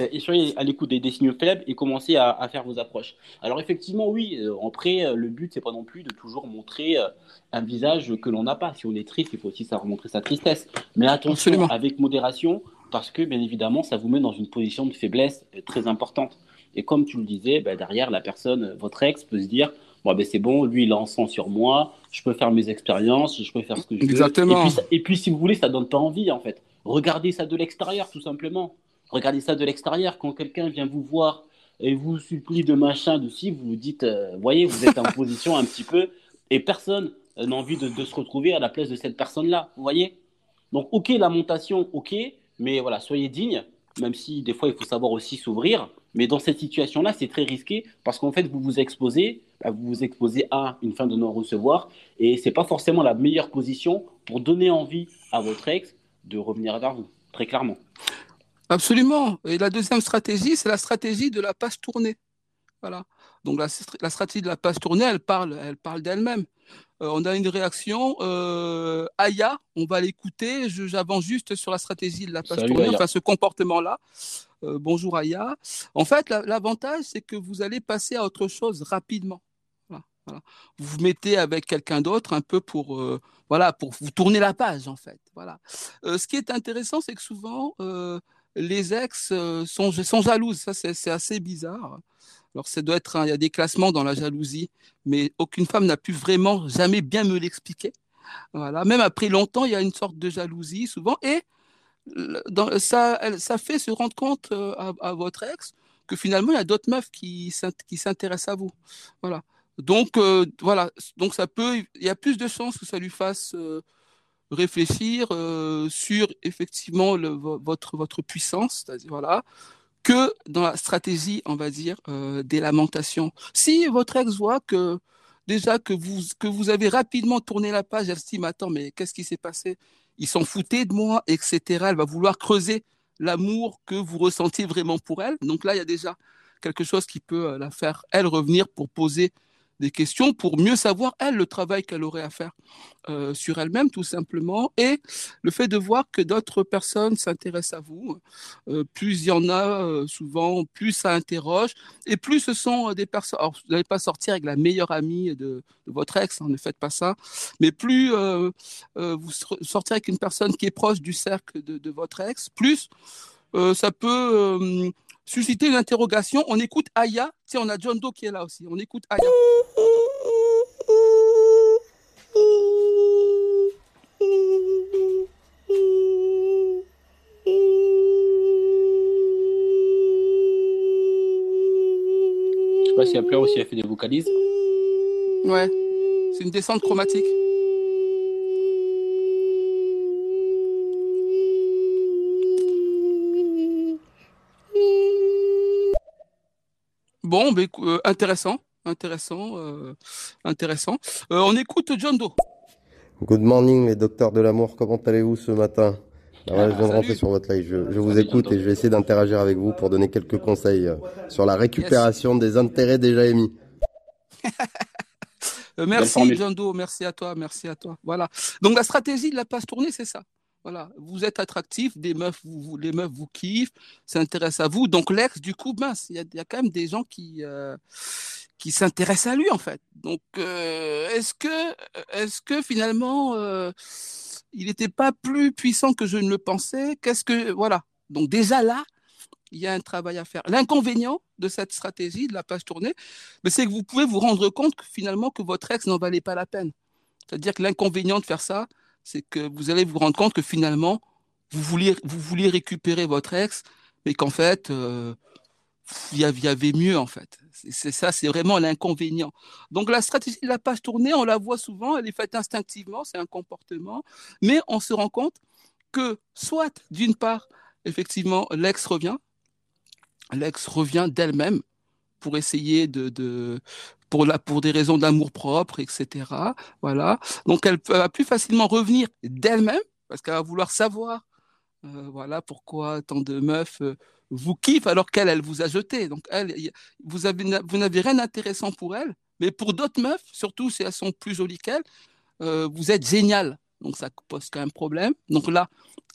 et soyez à l'écoute des, signaux faibles et commencez à, faire vos approches. Alors effectivement, oui, euh, en prêt, euh, le but, c'est pas non plus de toujours montrer euh, un visage que l'on n'a pas. Si on est triste, il faut aussi savoir montrer sa tristesse. Mais attention, avec modération, parce que bien évidemment, ça vous met dans une position de faiblesse très importante. Et comme tu le disais, bah, derrière, la personne, votre ex, peut se dire bon, ben, c'est bon, lui, il en sent sur moi, je peux faire mes expériences, je peux faire ce que je veux. Exactement. Et puis, et puis, si vous voulez, ça donne pas envie, en fait. Regardez ça de l'extérieur, tout simplement. Regardez ça de l'extérieur. Quand quelqu'un vient vous voir et vous supplie de machin, de si, vous vous dites, euh, voyez, vous êtes en position un petit peu, et personne n'a envie de, se retrouver à la place de cette personne-là. Vous voyez Donc, ok, lamentation, ok, mais voilà, soyez digne, même si des fois il faut savoir aussi s'ouvrir. Mais dans cette situation-là, c'est très risqué parce qu'en fait, vous vous exposez, bah, vous vous exposez à une fin de non-recevoir, et c'est pas forcément la meilleure position pour donner envie à votre ex de revenir vers vous, très clairement. Absolument. Et la deuxième stratégie, c'est la stratégie de la page tournée. Voilà. Donc la, stratégie de la page tournée, elle parle, elle parle d'elle-même. Euh, on a une réaction. Euh, Aya, on va l'écouter. J'avance juste sur la stratégie de la page tournée, enfin ce comportement-là. Euh, bonjour Aya. En fait, l'avantage, c'est que vous allez passer à autre chose rapidement. Vous vous mettez avec quelqu'un d'autre un peu pour, voilà, pour vous tourner la page, en fait. Voilà. ce qui est intéressant, c'est que souvent, les ex euh, sont, sont jalouses. Ça, c'est assez bizarre. Alors, ça doit être, il y a des classements dans la jalousie, mais aucune femme n'a pu vraiment jamais bien me l'expliquer. Voilà. Même après longtemps, il y a une sorte de jalousie souvent, et ça, fait se rendre compte euh, à, votre ex que finalement, il y a d'autres meufs qui, s'intéressent à vous. Voilà. Donc, euh, voilà. Donc, ça peut, il y a plus de chances que ça lui fasse réfléchir sur effectivement votre votre puissance, voilà, que dans la stratégie, on va dire, des lamentations. Si votre ex voit que déjà que vous que vous avez rapidement tourné la page, elle se dit, attends, mais qu'est-ce qui s'est passé? Ils s'en foutaient de moi, etc. Elle va vouloir creuser l'amour que vous ressentiez vraiment pour elle. Donc là, il y a déjà quelque chose qui peut la faire, elle, revenir pour poser des questions pour mieux savoir, elle, le travail qu'elle aurait à faire euh, sur elle-même, tout simplement. Et le fait de voir que d'autres personnes s'intéressent à vous, euh, plus il y en a euh, souvent, plus ça interroge. Et plus ce sont des personnes... Alors, vous n'allez pas sortir avec la meilleure amie de, votre ex, hein, ne faites pas ça. Mais plus vous sortirez avec une personne qui est proche du cercle de votre ex, plus ça peut susciter une interrogation. On écoute Aya. Tu on a John Doe qui est là aussi. On écoute Aya. Je sais pas si elle pleure ou si elle fait des vocalises. Ouais, c'est une descente chromatique. Bon, ben, euh, intéressant, intéressant, euh, intéressant. Euh, on écoute John Doe. Good morning, les docteurs de l'amour. Comment allez-vous ce matin? Ah, Je viens de rentrer sur votre live. Je, vous écoute et je vais essayer d'interagir avec vous pour donner quelques conseils sur la récupération des intérêts déjà émis. [LAUGHS] merci John Doe, merci à toi, merci à toi. Voilà. Donc la stratégie de la passe tournée, c'est ça? Voilà, vous êtes attractif, des meufs, vous, les meufs vous kiffent, s'intéressent à vous. Donc l'ex, du coup, mince, il y, a, quand même des gens qui euh, qui s'intéressent à lui en fait. Donc euh, est-ce que est-ce que finalement euh, il n'était pas plus puissant que je ne le pensais? Qu'est-ce que voilà. Donc déjà là, il y a un travail à faire. L'inconvénient de cette stratégie de la page tournée, c'est que vous pouvez vous rendre compte que finalement que votre ex n'en valait pas la peine. C'est-à-dire que l'inconvénient de faire ça, c'est que vous allez vous rendre compte que finalement, vous vouliez, vous récupérer votre ex, mais qu'en fait, euh, il y avait mieux en fait. C'est ça, c'est vraiment l'inconvénient. Donc la stratégie la page tournée, on la voit souvent, elle est faite instinctivement, c'est un comportement, mais on se rend compte que soit d'une part, effectivement, l'ex revient, l'ex revient d'elle-même pour essayer de, pour, la, pour des raisons d'amour propre, etc. Voilà. Donc elle va plus facilement revenir d'elle-même parce qu'elle va vouloir savoir, euh, voilà, pourquoi tant de meufs euh, vous kiffent alors qu'elle, elle vous a jeté. Donc elle, vous avez, vous n'avez rien d'intéressant pour elle, mais pour d'autres meufs, surtout si elles sont plus jolies qu'elle, euh, vous êtes génial. Donc ça pose quand même problème. Donc là,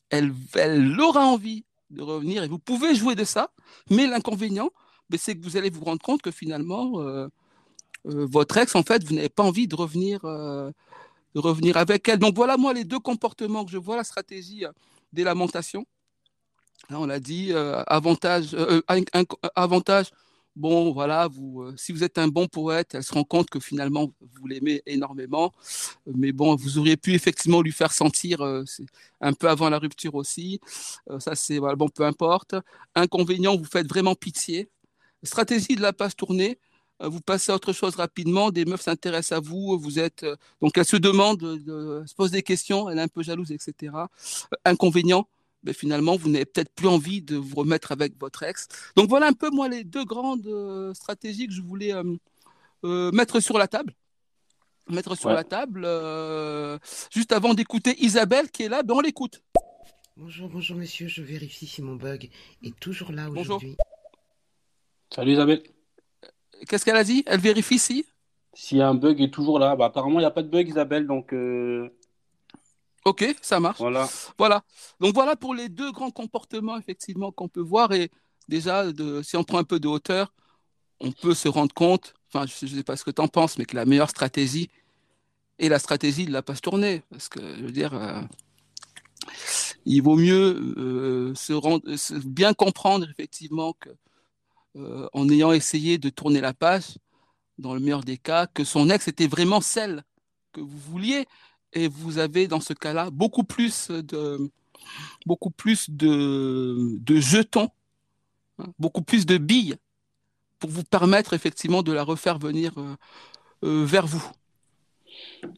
elle, elle aura envie de revenir et vous pouvez jouer de ça, mais l'inconvénient, ben, c'est que vous allez vous rendre compte que finalement, votre ex, en fait, vous n'avez pas envie de revenir, euh, de revenir avec elle. Donc voilà, moi, les deux comportements que je vois, la stratégie euh, des lamentations. on l'a dit, avantage, avantage. Bon, voilà, vous, si vous êtes un bon poète, elle se rend compte que finalement vous l'aimez énormément, mais bon, vous auriez pu effectivement lui faire sentir un peu avant la rupture aussi. ça, c'est voilà, bon, peu importe. Inconvénient, vous faites vraiment pitié. Stratégie de la passe tournée, euh, vous passez à autre chose rapidement, des meufs s'intéressent à vous, vous êtes euh, donc elle se demande, se pose des questions, elle est un peu jalouse, etc. Euh, inconvénient, mais ben, finalement vous n'avez peut-être plus envie de vous remettre avec votre ex. Donc voilà un peu moi les deux grandes stratégies que je voulais mettre sur la table. Mettre sur la table. juste avant d'écouter Isabelle qui est là, ben on l'écoute. Bonjour, bonjour monsieur, je vérifie si mon bug est toujours là aujourd'hui. Salut Isabelle. Qu'est-ce qu'elle a dit? Elle vérifie si? S'il y a un bug est toujours là. Bah, apparemment, il n'y a pas de bug, Isabelle, donc. Euh, ok, ça marche. Voilà. Voilà. Donc voilà pour les deux grands comportements effectivement qu'on peut voir et déjà de, si on prend un peu de hauteur, on peut se rendre compte. Enfin, je ne sais pas ce que tu en penses, mais que la meilleure stratégie est la stratégie de la passe tournée, parce que je veux dire. Euh, il vaut mieux euh, se rendre, bien comprendre effectivement que euh, en ayant essayé de tourner la page, dans le meilleur des cas, que son ex était vraiment celle que vous vouliez, et vous avez dans ce cas-là beaucoup plus de beaucoup plus de, jetons, hein, beaucoup plus de billes pour vous permettre effectivement de la refaire venir euh, euh, vers vous.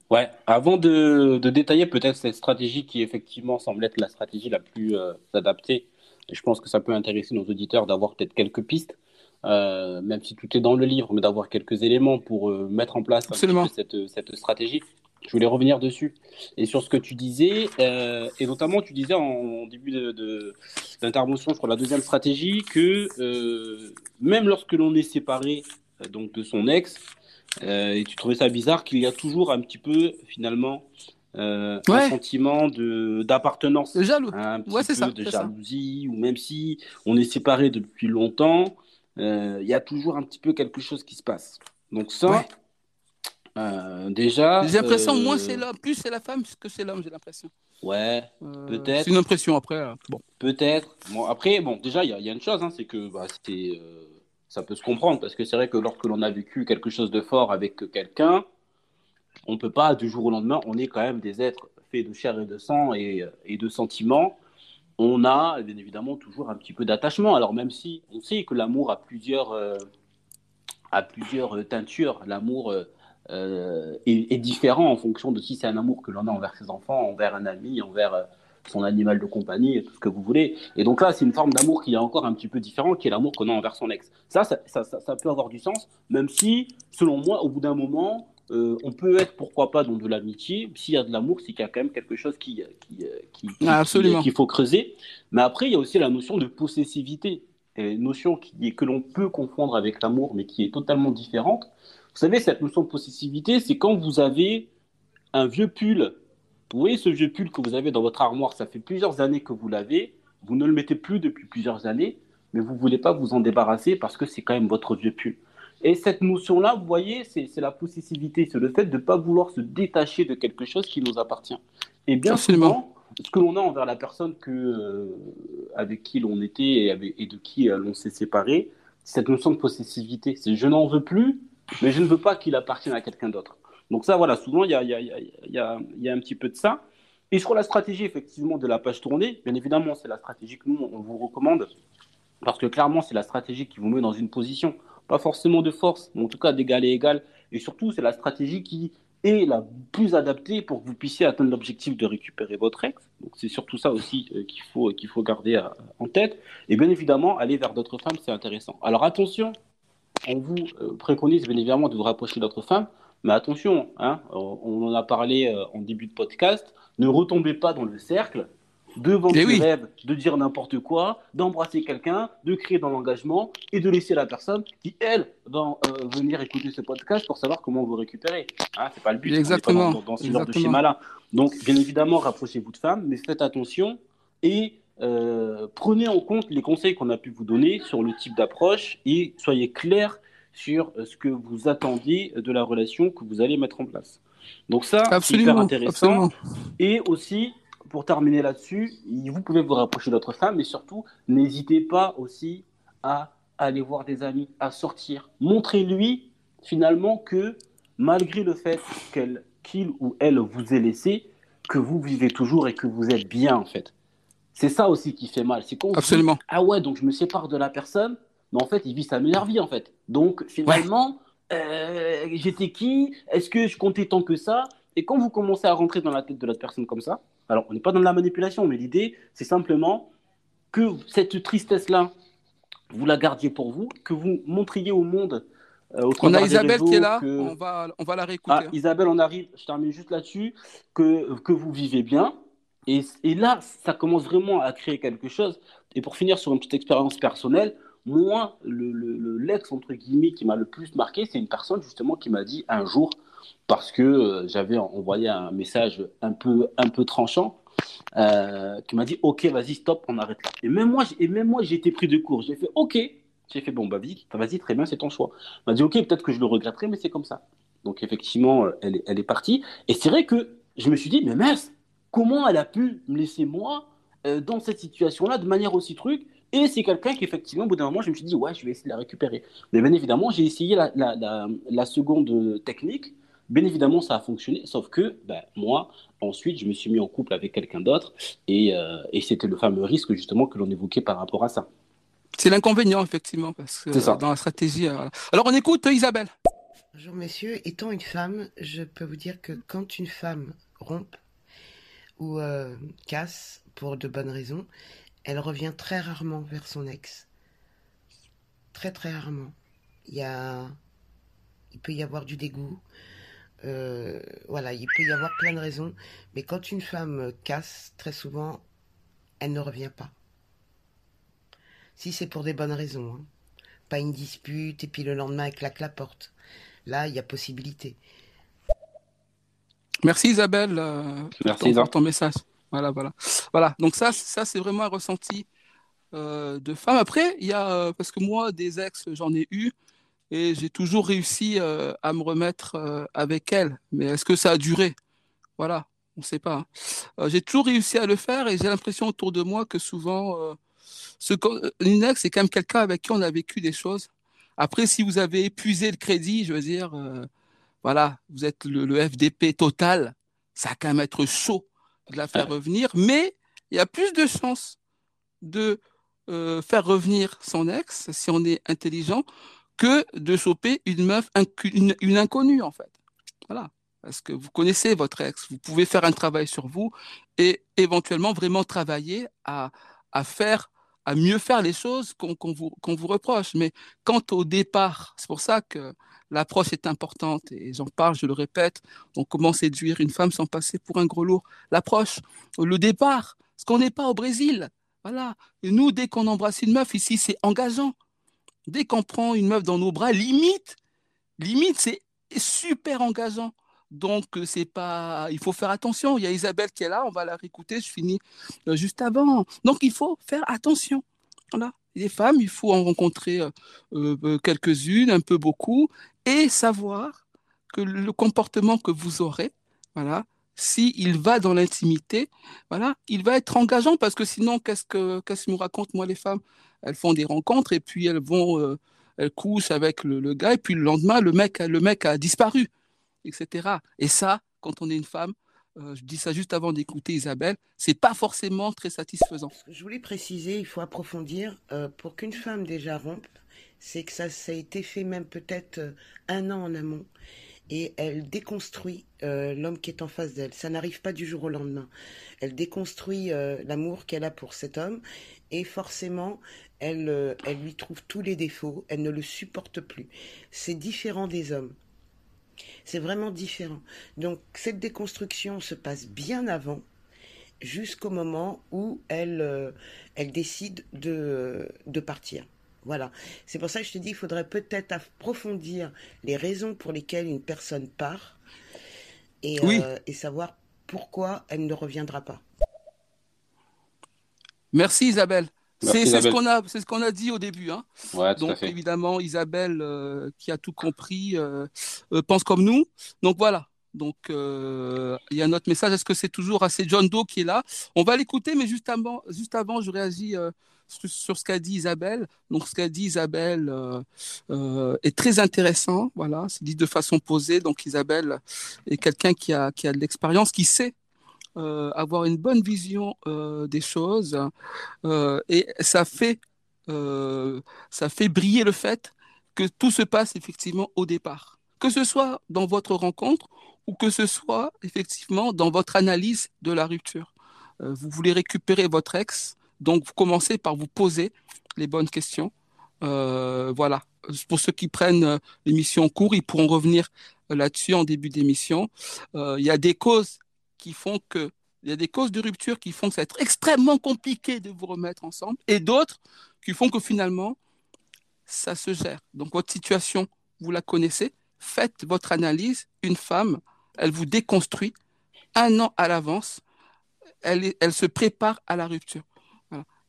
Ouais, avant de, détailler peut-être cette stratégie qui effectivement semble être la stratégie la plus adaptée, je pense que ça peut intéresser nos auditeurs d'avoir peut-être quelques pistes, euh, même si tout est dans le livre, mais d'avoir quelques éléments pour euh, mettre en place cette, cette, stratégie. Je voulais revenir dessus et sur ce que tu disais, et notamment tu disais en, début d'intervention de, sur la deuxième stratégie que même lorsque l'on est séparé donc de son ex, euh, et tu trouvais ça bizarre qu'il y a toujours un petit peu, finalement, euh, un sentiment de d'appartenance, jaloux. un petit peu de jalousie, ou même si on est séparés depuis longtemps, euh, il y a toujours un petit peu quelque chose qui se passe. Donc ça, déjà. J'ai l'impression moins c'est l'homme, plus c'est la femme que c'est l'homme, j'ai l'impression. Ouais, peut-être. C'est une impression après. bon. Peut-être. Bon après, bon déjà il y, a une chose, hein, c'est que bah, ça peut se comprendre parce que c'est vrai que lorsque l'on a vécu quelque chose de fort avec quelqu'un, on ne peut pas du jour au lendemain, on est quand même des êtres faits de chair et de sang et, et de sentiments. On a bien évidemment toujours un petit peu d'attachement. Alors même si on sait que l'amour a plusieurs, euh, a plusieurs teintures, l'amour euh, euh, est, différent en fonction de si c'est un amour que l'on a envers ses enfants, envers un ami, envers son animal de compagnie, tout ce que vous voulez. Et donc là, c'est une forme d'amour qui est encore un petit peu différent, qui est l'amour qu'on a envers son ex. Ça, ça, ça, peut avoir du sens, même si, selon moi, au bout d'un moment, euh, on peut être, pourquoi pas, dans de l'amitié. S'il y a de l'amour, c'est qu'il y a quand même quelque chose qui, qui, qui, ah, qu'il faut creuser. Mais après, il y a aussi la notion de possessivité, une notion qui, que l'on peut confondre avec l'amour, mais qui est totalement différente. Vous savez, cette notion de possessivité, c'est quand vous avez un vieux pull vous voyez ce vieux pull que vous avez dans votre armoire, ça fait plusieurs années que vous l'avez, vous ne le mettez plus depuis plusieurs années, mais vous ne voulez pas vous en débarrasser parce que c'est quand même votre vieux pull. Et cette notion-là, vous voyez, c'est la possessivité, c'est le fait de ne pas vouloir se détacher de quelque chose qui nous appartient. Et bien souvent, ce que l'on a envers la personne que, euh, avec qui l'on était et, de qui euh, l'on s'est séparé, cette notion de possessivité. C'est je n'en veux plus, mais je ne veux pas qu'il appartienne à quelqu'un d'autre. Donc ça, voilà, souvent, il y a, y, a, y, a, y a, un petit peu de ça. Et sur la stratégie, effectivement, de la page tournée, bien évidemment, c'est la stratégie que nous, on vous recommande, parce que clairement, c'est la stratégie qui vous met dans une position, pas forcément de force, mais en tout cas d'égal et égal. Et surtout, c'est la stratégie qui est la plus adaptée pour que vous puissiez atteindre l'objectif de récupérer votre ex. Donc c'est surtout ça aussi euh, qu'il faut, faut garder euh, en tête. Et bien évidemment, aller vers d'autres femmes, c'est intéressant. Alors attention, on vous euh, préconise bien évidemment de vous rapprocher d'autres femmes, mais attention, hein, on en a parlé en début de podcast, ne retombez pas dans le cercle de vendre eh rêve, de dire n'importe quoi, d'embrasser quelqu'un, de créer dans l'engagement et de laisser la personne qui, elle, va euh, venir écouter ce podcast pour savoir comment vous récupérer. Hein, c'est pas le but. Exactement. Dans, dans, ce genre de schéma-là. Donc, bien évidemment, rapprochez-vous de femmes, mais faites attention et euh, prenez en compte les conseils qu'on a pu vous donner sur le type d'approche et soyez clair sur euh, ce que vous attendiez de la relation que vous allez mettre en place. Donc ça, c'est hyper intéressant. Et aussi, pour terminer là-dessus, vous pouvez vous rapprocher d'autres femmes, mais surtout, n'hésitez pas aussi à aller voir des amis, à sortir. Montrez-lui finalement que malgré le fait qu'elle, qu'il ou elle vous ait laissé, que vous vivez toujours et que vous êtes bien en fait. C'est ça aussi qui fait mal. C'est Absolument. ah ouais, donc je me sépare de la personne, mais en fait, il vit sa meilleure vie, en fait. Donc, finalement, euh, j'étais qui? Est-ce que je comptais tant que ça? Et quand vous commencez à rentrer dans la tête de l'autre personne comme ça, alors on n'est pas dans la manipulation, mais l'idée, c'est simplement que cette tristesse-là, vous la gardiez pour vous, que vous montriez au monde. Euh, on a Isabelle qui est là, on, va, on va la réécouter. Ah, Isabelle, on arrive, je termine juste là-dessus, que, que vous vivez bien. Et, et là, ça commence vraiment à créer quelque chose. Et pour finir sur une petite expérience personnelle, moi, le, l'ex, entre guillemets, qui m'a le plus marqué, c'est une personne justement qui m'a dit un jour, parce que euh, j'avais envoyé un message un peu, un peu tranchant, euh, qui m'a dit Ok, vas-y, stop, on arrête là. Et même moi, et même moi j'ai été pris de court. J'ai fait Ok. J'ai fait Bon, bah, vas-y, vas-y, très bien, c'est ton choix. Elle m'a dit Ok, peut-être que je le regretterai, mais c'est comme ça. Donc, effectivement, elle, elle est partie. Et c'est vrai que je me suis dit Mais mince, comment elle a pu me laisser moi euh, dans cette situation-là de manière aussi truc? Et c'est quelqu'un qui, effectivement, au bout d'un moment, je me suis dit, ouais, je vais essayer de la récupérer. Mais bien évidemment, j'ai essayé la, la, la, seconde technique. Bien évidemment, ça a fonctionné, sauf que ben, moi, ensuite, je me suis mis en couple avec quelqu'un d'autre. Et, euh, et c'était le fameux risque, justement, que l'on évoquait par rapport à ça. C'est l'inconvénient, effectivement, parce que dans la stratégie. Euh, alors, on écoute Isabelle. Bonjour messieurs, étant une femme, je peux vous dire que quand une femme rompt ou euh, casse pour de bonnes raisons, elle revient très rarement vers son ex. Très très rarement. Il y a, il peut y avoir du dégoût. Euh, voilà, il peut y avoir plein de raisons. Mais quand une femme casse, très souvent, elle ne revient pas. Si c'est pour des bonnes raisons. Hein. Pas une dispute et puis le lendemain elle claque la porte. Là, il y a possibilité. Merci Isabelle euh, Merci, pour ton message. Voilà, voilà. Voilà, donc ça, ça c'est vraiment un ressenti euh, de femme. Après, il y a, euh, parce que moi, des ex, j'en ai eu, et j'ai toujours réussi à me remettre avec elle. Mais est-ce que ça a duré? Voilà, on ne sait pas. Hein. j'ai toujours réussi à le faire, et j'ai l'impression autour de moi que souvent, ce, une ex, c'est quand même quelqu'un avec qui on a vécu des choses. Après, si vous avez épuisé le crédit, je veux dire, euh, voilà, vous êtes le, FDP total, ça va quand même être chaud de la faire revenir, mais il y a plus de chances de euh, faire revenir son ex, si on est intelligent, que de choper une meuf, une, inconnue, en fait. Voilà. Parce que vous connaissez votre ex, vous pouvez faire un travail sur vous et éventuellement vraiment travailler à, à faire à mieux faire les choses qu'on vous, vous, reproche. Mais quant au départ, c'est pour ça que l'approche est importante, et j'en parle, je le répète, on commence à séduire une femme sans passer pour un gros lourd. L'approche, le départ, parce qu'on n'est pas au Brésil. Voilà. Nous, dès qu'on embrasse une meuf, ici, c'est engageant. Dès qu'on prend une meuf dans nos bras, limite, limite, c'est super engageant. Donc, euh, c'est pas. Il faut faire attention. Il y a Isabelle qui est là, on va la réécouter. Je finis euh, juste avant. Donc, il faut faire attention. Voilà. Les femmes, il faut en rencontrer euh, quelques-unes, un peu beaucoup, et savoir que le comportement que vous aurez, voilà, s'il va dans l'intimité, voilà, il va être engageant parce que sinon, qu'est-ce que qu'est-ce nous racontent moi les femmes? Elles font des rencontres et puis elles vont, elles couchent avec le, le, gars et puis le lendemain, le mec, le mec a disparu etc. Et ça, quand on est une femme, euh, je dis ça juste avant d'écouter Isabelle, c'est pas forcément très satisfaisant. Je voulais préciser, il faut approfondir, euh, pour qu'une femme déjà rompe, c'est que ça, ça a été fait même peut-être euh, un an en amont. Et elle déconstruit l'homme qui est en face d'elle. Ça n'arrive pas du jour au lendemain. Elle déconstruit l'amour qu'elle a pour cet homme et forcément, elle, elle lui trouve tous les défauts. Elle ne le supporte plus. C'est différent des hommes. C'est vraiment différent. Donc cette déconstruction se passe bien avant, jusqu'au moment où elle, euh, elle décide de, de partir. Voilà. C'est pour ça que je te dis, il faudrait peut-être approfondir les raisons pour lesquelles une personne part et, euh, et savoir pourquoi elle ne reviendra pas. Merci Isabelle. C'est ce qu'on a, c'est ce qu'on a dit au début. Hein. Donc évidemment, Isabelle, euh, qui a tout compris, euh, euh, pense comme nous. Donc voilà. Donc il y a notre message. Est-ce que c'est toujours assez John Doe qui est là? On va l'écouter, mais juste avant, juste avant, je réagis sur, ce qu'a dit Isabelle. Donc ce qu'a dit Isabelle est très intéressant. Voilà, c'est dit de façon posée. Donc Isabelle est quelqu'un qui a qui a de l'expérience, qui sait avoir une bonne vision euh, des choses euh, et ça fait ça fait briller le fait que tout se passe effectivement au départ, que ce soit dans votre rencontre ou que ce soit effectivement dans votre analyse de la rupture. vous voulez récupérer votre ex, donc vous commencez par vous poser les bonnes questions. voilà. Pour ceux qui prennent l'émission en cours, ils pourront revenir là-dessus en début d'émission. Il y a des causes qui font que il y a des causes de rupture qui font que ça va être extrêmement compliqué de vous remettre ensemble, et d'autres qui font que finalement, ça se gère. Donc votre situation, vous la connaissez, faites votre analyse. Une femme, elle vous déconstruit un an à l'avance, elle, elle se prépare à la rupture.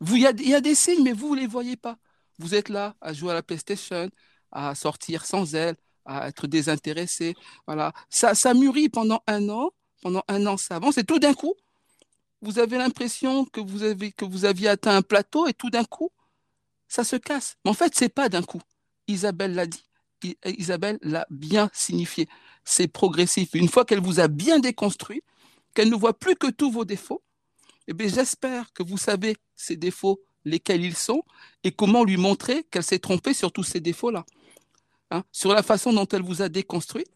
Vous, il, y a, il y a des signes, mais vous ne les voyez pas. Vous êtes là à jouer à la PlayStation, à sortir sans elle, à être désintéressé. Voilà. Ça, ça mûrit pendant un an pendant un an, ça avance, et tout d'un coup, vous avez l'impression que vous avez que vous aviez atteint un plateau, et tout d'un coup, ça se casse. Mais en fait, c'est pas d'un coup. Isabelle l'a dit. Isabelle l'a bien signifié. C'est progressif. Une fois qu'elle vous a bien déconstruit, qu'elle ne voit plus que tous vos défauts, eh bien, j'espère que vous savez ces défauts, lesquels ils sont, et comment lui montrer qu'elle s'est trompée sur tous ces défauts-là. hein, sur la façon dont elle vous a déconstruit,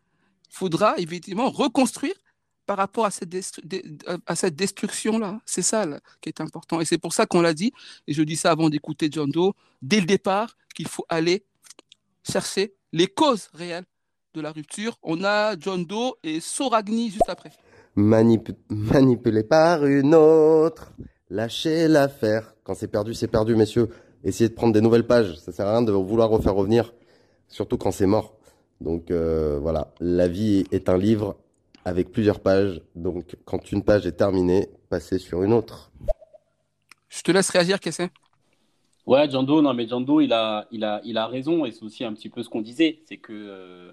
il faudra évidemment reconstruire par rapport à cette, à cette destruction-là. C'est ça qui est important. Et c'est pour ça qu'on l'a dit, et je dis ça avant d'écouter John Doe, dès le départ, qu'il faut aller chercher les causes réelles de la rupture. On a John Doe et Soragni juste après. manipulé par une autre, lâchez l'affaire. Quand c'est perdu, c'est perdu, messieurs. Essayez de prendre des nouvelles pages. Ça sert à rien de vouloir refaire revenir, surtout quand c'est mort. Donc euh, voilà, la vie est un livre avec plusieurs pages. Donc quand une page est terminée, passez sur une autre. Je te laisse réagir, Kessé. Ouais, Jando, non mais Jando, il a, il a, il a raison et c'est aussi un petit peu ce qu'on disait, c'est que euh,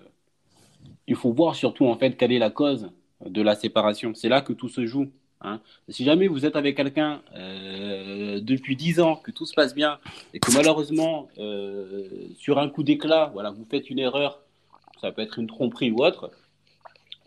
il faut voir surtout en fait quelle est la cause de la séparation. C'est là que tout se joue. Hein. Si jamais vous êtes avec quelqu'un euh, depuis 10 ans, que tout se passe bien, et que malheureusement, euh, sur un coup d'éclat, voilà, vous faites une erreur, ça peut être une tromperie ou autre,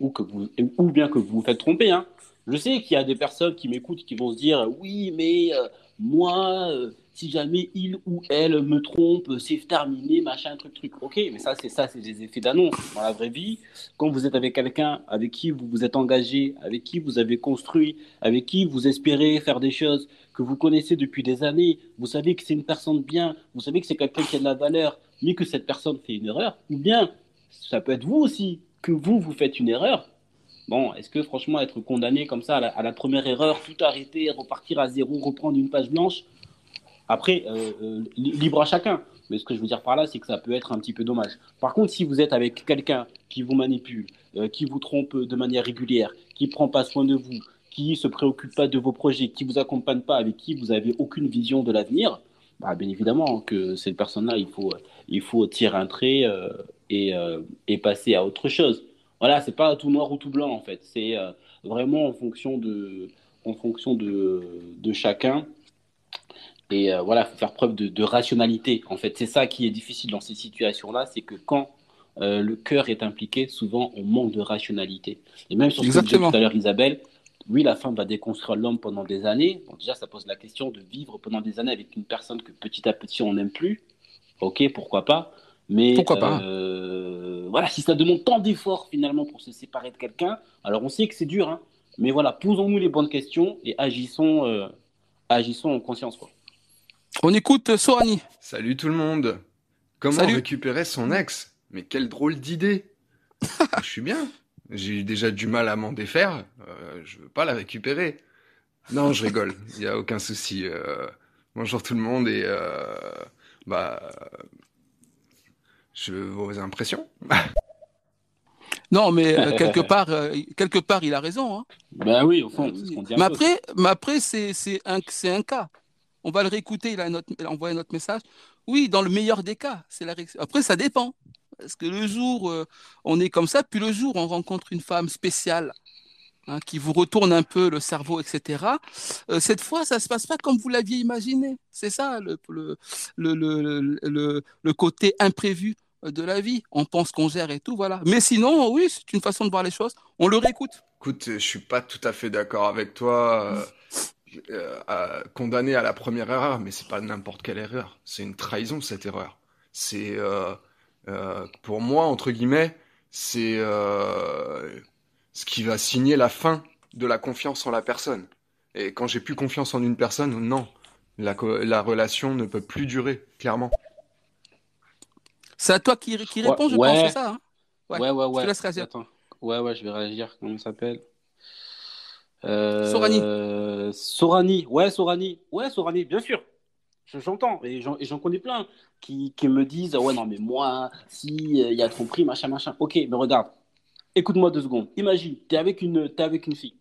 ou, que vous, ou bien que vous vous faites tromper. Hein. Je sais qu'il y a des personnes qui m'écoutent qui vont se dire oui, mais euh, moi, si jamais il ou elle me trompe, c'est terminé, machin, truc, truc. Ok, mais ça, c'est ça, c'est des effets d'annonce. Dans la vraie vie, quand vous êtes avec quelqu'un avec qui vous vous êtes engagé, avec qui vous avez construit, avec qui vous espérez faire des choses que vous connaissez depuis des années, vous savez que c'est une personne bien, vous savez que c'est quelqu'un qui a de la valeur, mais que cette personne fait une erreur, ou bien ça peut être vous aussi, que vous, vous faites une erreur. Bon, est-ce que franchement, être condamné comme ça à la, première erreur, tout arrêter, repartir à zéro, reprendre une page blanche, après, euh, euh, libre à chacun. Mais ce que je veux dire par là, c'est que ça peut être un petit peu dommage. Par contre, si vous êtes avec quelqu'un qui vous manipule, euh, qui vous trompe de manière régulière, qui prend pas soin de vous, qui se préoccupe pas de vos projets, qui vous accompagne pas, avec qui vous avez aucune vision de l'avenir, bah, bien évidemment que cette personne-là, il faut, il faut tirer un trait et, et, passer à autre chose. Voilà, c'est pas tout noir ou tout blanc en fait. C'est vraiment en fonction de, en fonction de, de chacun et euh, voilà, il faut faire preuve de, rationalité. En fait, c'est ça qui est difficile dans ces situations-là, c'est que quand euh, le cœur est impliqué, souvent on manque de rationalité. Et même sur ce que disait tout à l'heure Isabelle, oui, la femme va déconstruire l'homme pendant des années. Bon, déjà, ça pose la question de vivre pendant des années avec une personne que petit à petit on n'aime plus. Ok, pourquoi pas. Mais pourquoi pas euh, voilà, si ça demande tant d'efforts finalement pour se séparer de quelqu'un, alors on sait que c'est dur, hein. mais voilà, posons-nous les bonnes questions et agissons, agissons en conscience. Quoi. On écoute Sorani. Salut tout le monde. Comment récupérer son ex? Mais quelle drôle d'idée. [LAUGHS] je suis bien. J'ai eu déjà du mal à m'en défaire. Euh, je veux pas la récupérer. Non, je rigole. [LAUGHS] Il y a aucun souci. Euh, bonjour tout le monde et euh, bah je veux vos impressions. [LAUGHS] non, mais quelque part, quelque part, il a raison. Hein. Ben oui, au fond. mais après, mais après, c'est un, c'est un cas. On va le réécouter, il a, notre, envoyé notre message. Oui, dans le meilleur des cas, c'est la Après, ça dépend. Parce que le jour, euh, on est comme ça, puis le jour, on rencontre une femme spéciale hein, qui vous retourne un peu le cerveau, etc. Euh, cette fois, ça ne se passe pas comme vous l'aviez imaginé. C'est ça le, côté imprévu de la vie. On pense qu'on gère et tout, voilà. Mais sinon, oui, c'est une façon de voir les choses. On le réécoute. Écoute, je suis pas tout à fait d'accord avec toi. Euh, euh, condamné à la première erreur, mais c'est pas n'importe quelle erreur. C'est une trahison cette erreur. C'est pour moi entre guillemets, c'est ce qui va signer la fin de la confiance en la personne. Et quand j'ai plus confiance en une personne, non, la, la relation ne peut plus durer, clairement. C'est à toi qui, qui réponds, je pense, c'est ça. Hein ouais. ouais, ouais, ouais. Je te laisse réagir. Ouais, ouais, je vais réagir. Comment ça s'appelle? Euh, Sorani. Sorani, ouais, Sorani, ouais, Sorani, bien sûr. J'entends, et j'en connais plein qui, me disent Ouais, non, mais moi, si il y a tromperie, machin, machin. Ok, mais regarde, écoute-moi deux secondes. Imagine, tu es, avec une, avec une fille.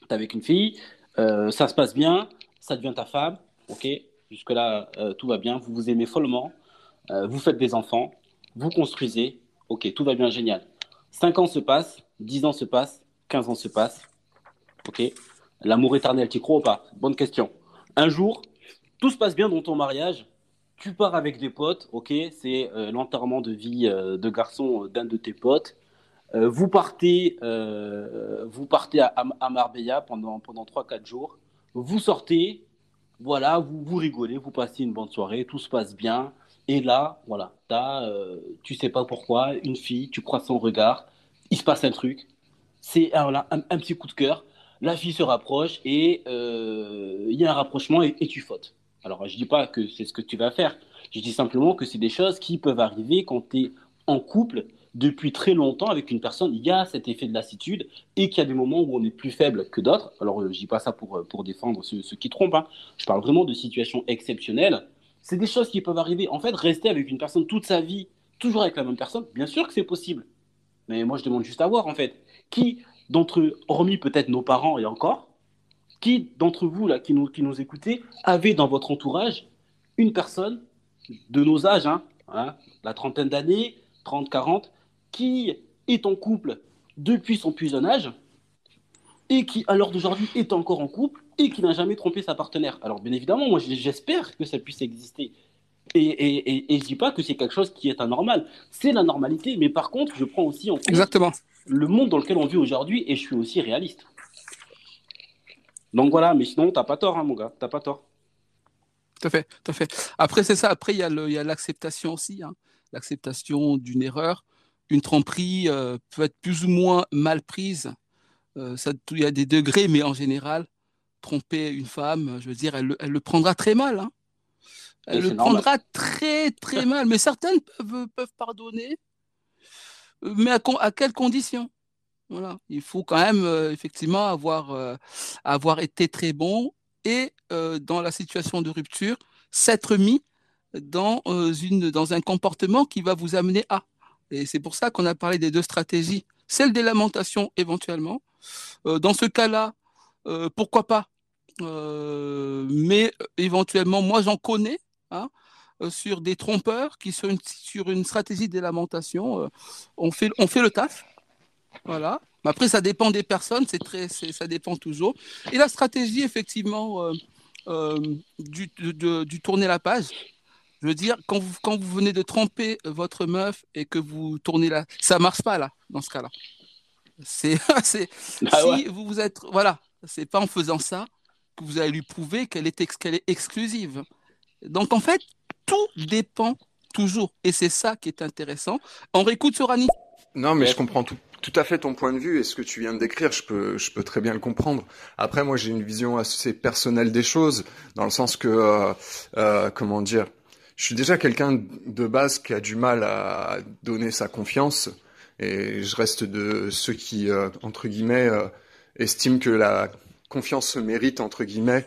Tu es avec une fille, euh, ça se passe bien, ça devient ta femme, ok Jusque-là, euh, tout va bien, vous vous aimez follement, vous faites des enfants, vous construisez, ok, tout va bien, génial. Cinq ans se passent, dix ans se passent, quinze ans se passent, Ok L'amour éternel, tu crois ou pas? Bonne question. Un jour, tout se passe bien dans ton mariage. Tu pars avec des potes, ok C'est euh, l'enterrement de vie euh, de garçon euh, d'un de tes potes. vous partez, vous partez à, Marbella pendant, pendant 3-4 jours. Vous sortez, voilà, vous, vous rigolez, vous passez une bonne soirée, tout se passe bien. Et là, voilà, tu sais pas pourquoi, une fille, tu crois son regard, il se passe un truc, c'est un, un, petit coup de cœur, la fille se rapproche et il y a un rapprochement et, tu fautes. Alors, je dis pas que c'est ce que tu vas faire, je dis simplement que c'est des choses qui peuvent arriver quand tu es en couple depuis très longtemps avec une personne, il y a cet effet de lassitude et qu'il y a des moments où on est plus faible que d'autres. Alors, euh, je dis pas ça pour, pour défendre ceux, qui trompent, hein. je parle vraiment de situations exceptionnelles c'est des choses qui peuvent arriver. En fait, rester avec une personne toute sa vie, toujours avec la même personne, bien sûr que c'est possible. Mais moi, je demande juste à voir, en fait. Qui d'entre eux, hormis peut-être nos parents et encore, qui d'entre vous, là, qui nous, qui nous écoutez, avait dans votre entourage une personne de nos âges, hein, hein la trentaine d'années, 30, 40, qui est en couple depuis son plus jeune âge et qui, à l'heure d'aujourd'hui, est encore en couple et qui n'a jamais trompé sa partenaire? Alors, bien évidemment, moi, j'espère que ça puisse exister. Et, et, et, je dis pas que c'est quelque chose qui est anormal. C'est la normalité, mais par contre, je prends aussi en compte Exactement. le monde dans lequel on vit aujourd'hui et je suis aussi réaliste. Donc voilà, mais sinon, t'as pas tort, hein, mon gars, t'as pas tort. Tout à fait, tout à fait. Après, c'est ça. Après, il y a l'acceptation aussi, hein. l'acceptation d'une erreur. Une tromperie euh, peut être plus ou moins mal prise. Euh, ça, il y a des degrés, mais en général, tromper une femme, je veux dire, elle, le prendra très mal. Hein. Elle le prendra très, très mal. Mais certaines peuvent, peuvent pardonner. Mais à, à quelles conditions? Voilà. Il faut quand même euh, effectivement avoir, euh, avoir été très bon et euh, dans la situation de rupture, s'être mis dans, un comportement qui va vous amener à. Et c'est pour ça qu'on a parlé des deux stratégies. Celle des lamentations éventuellement. dans ce cas-là, pourquoi pas? Mais éventuellement, moi j'en connais hein, sur des trompeurs qui une, sur une stratégie de lamentation, on, fait, on fait le taf. Voilà. Mais après, ça dépend des personnes, c'est très, ça dépend toujours. Et la stratégie, effectivement, du, du tourner la page, je veux dire, quand vous, quand vous venez de tromper votre meuf et que vous tournez la... Ça marche pas, là, dans ce cas-là. C'est, [LAUGHS] ah si vous vous êtes... Voilà, c'est pas en faisant ça que vous allez lui prouver qu'elle est, qu'elle est exclusive. Donc en fait, tout dépend toujours. Et c'est ça qui est intéressant. On réécoute sur Annie. Non, mais je comprends tout, tout à fait ton point de vue et ce que tu viens de décrire, je peux, très bien le comprendre. Après, moi, j'ai une vision assez personnelle des choses, dans le sens que, euh, euh, comment dire, je suis déjà quelqu'un de base qui a du mal à donner sa confiance et je reste de ceux qui, euh, entre guillemets, estime que la confiance se mérite entre guillemets.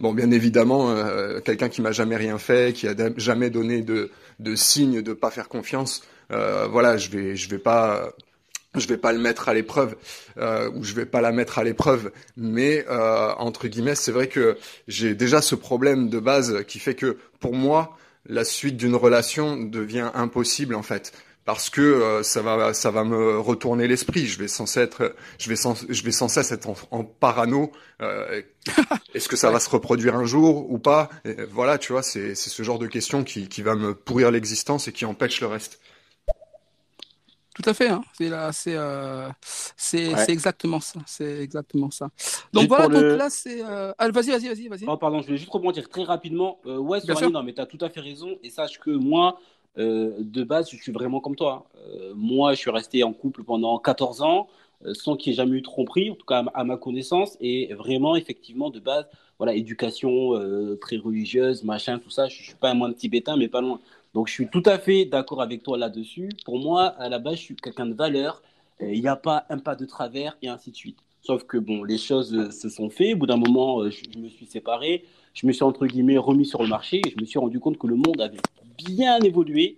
Bon, bien évidemment, quelqu'un qui m'a jamais rien fait, qui a jamais donné de, de signe de pas faire confiance, voilà, je vais je vais pas je vais pas le mettre à l'épreuve euh, ou je vais pas la mettre à l'épreuve, mais euh, entre guillemets, c'est vrai que j'ai déjà ce problème de base qui fait que pour moi, la suite d'une relation devient impossible en fait parce que euh, ça va ça va me retourner l'esprit. Je vais sans être je vais sans je vais sans cesse être en, parano. Euh, est-ce que ça va se reproduire un jour ou pas? Voilà, tu vois, c'est c'est ce genre de questions qui qui va me pourrir l'existence et qui empêche le reste. Tout à fait, hein. c'est là, c'est euh, c'est exactement ça, c'est exactement ça. Donc voilà, donc là c'est. Ah, vas-y, vas-y, vas-y, vas-y. Oh, pardon, je vais juste rebondir très rapidement. ouais, non, mais tu as tout à fait raison et sache que moi, euh, de base, je suis vraiment comme toi. Euh, moi, je suis resté en couple pendant 14 ans, euh, sans qu'il y ait jamais eu de tromperie, en tout cas à, ma connaissance, et vraiment, effectivement, de base, voilà, éducation très religieuse, machin, tout ça. Je, ne suis pas un moins tibétain, mais pas loin. Donc, je suis tout à fait d'accord avec toi là-dessus. Pour moi, à la base, je suis quelqu'un de valeur. Il n'y a pas un pas de travers et ainsi de suite. Sauf que bon, les choses se sont faites. Au bout d'un moment, je, me suis séparé. Je me suis entre guillemets remis sur le marché et je me suis rendu compte que le monde avait bien évolué.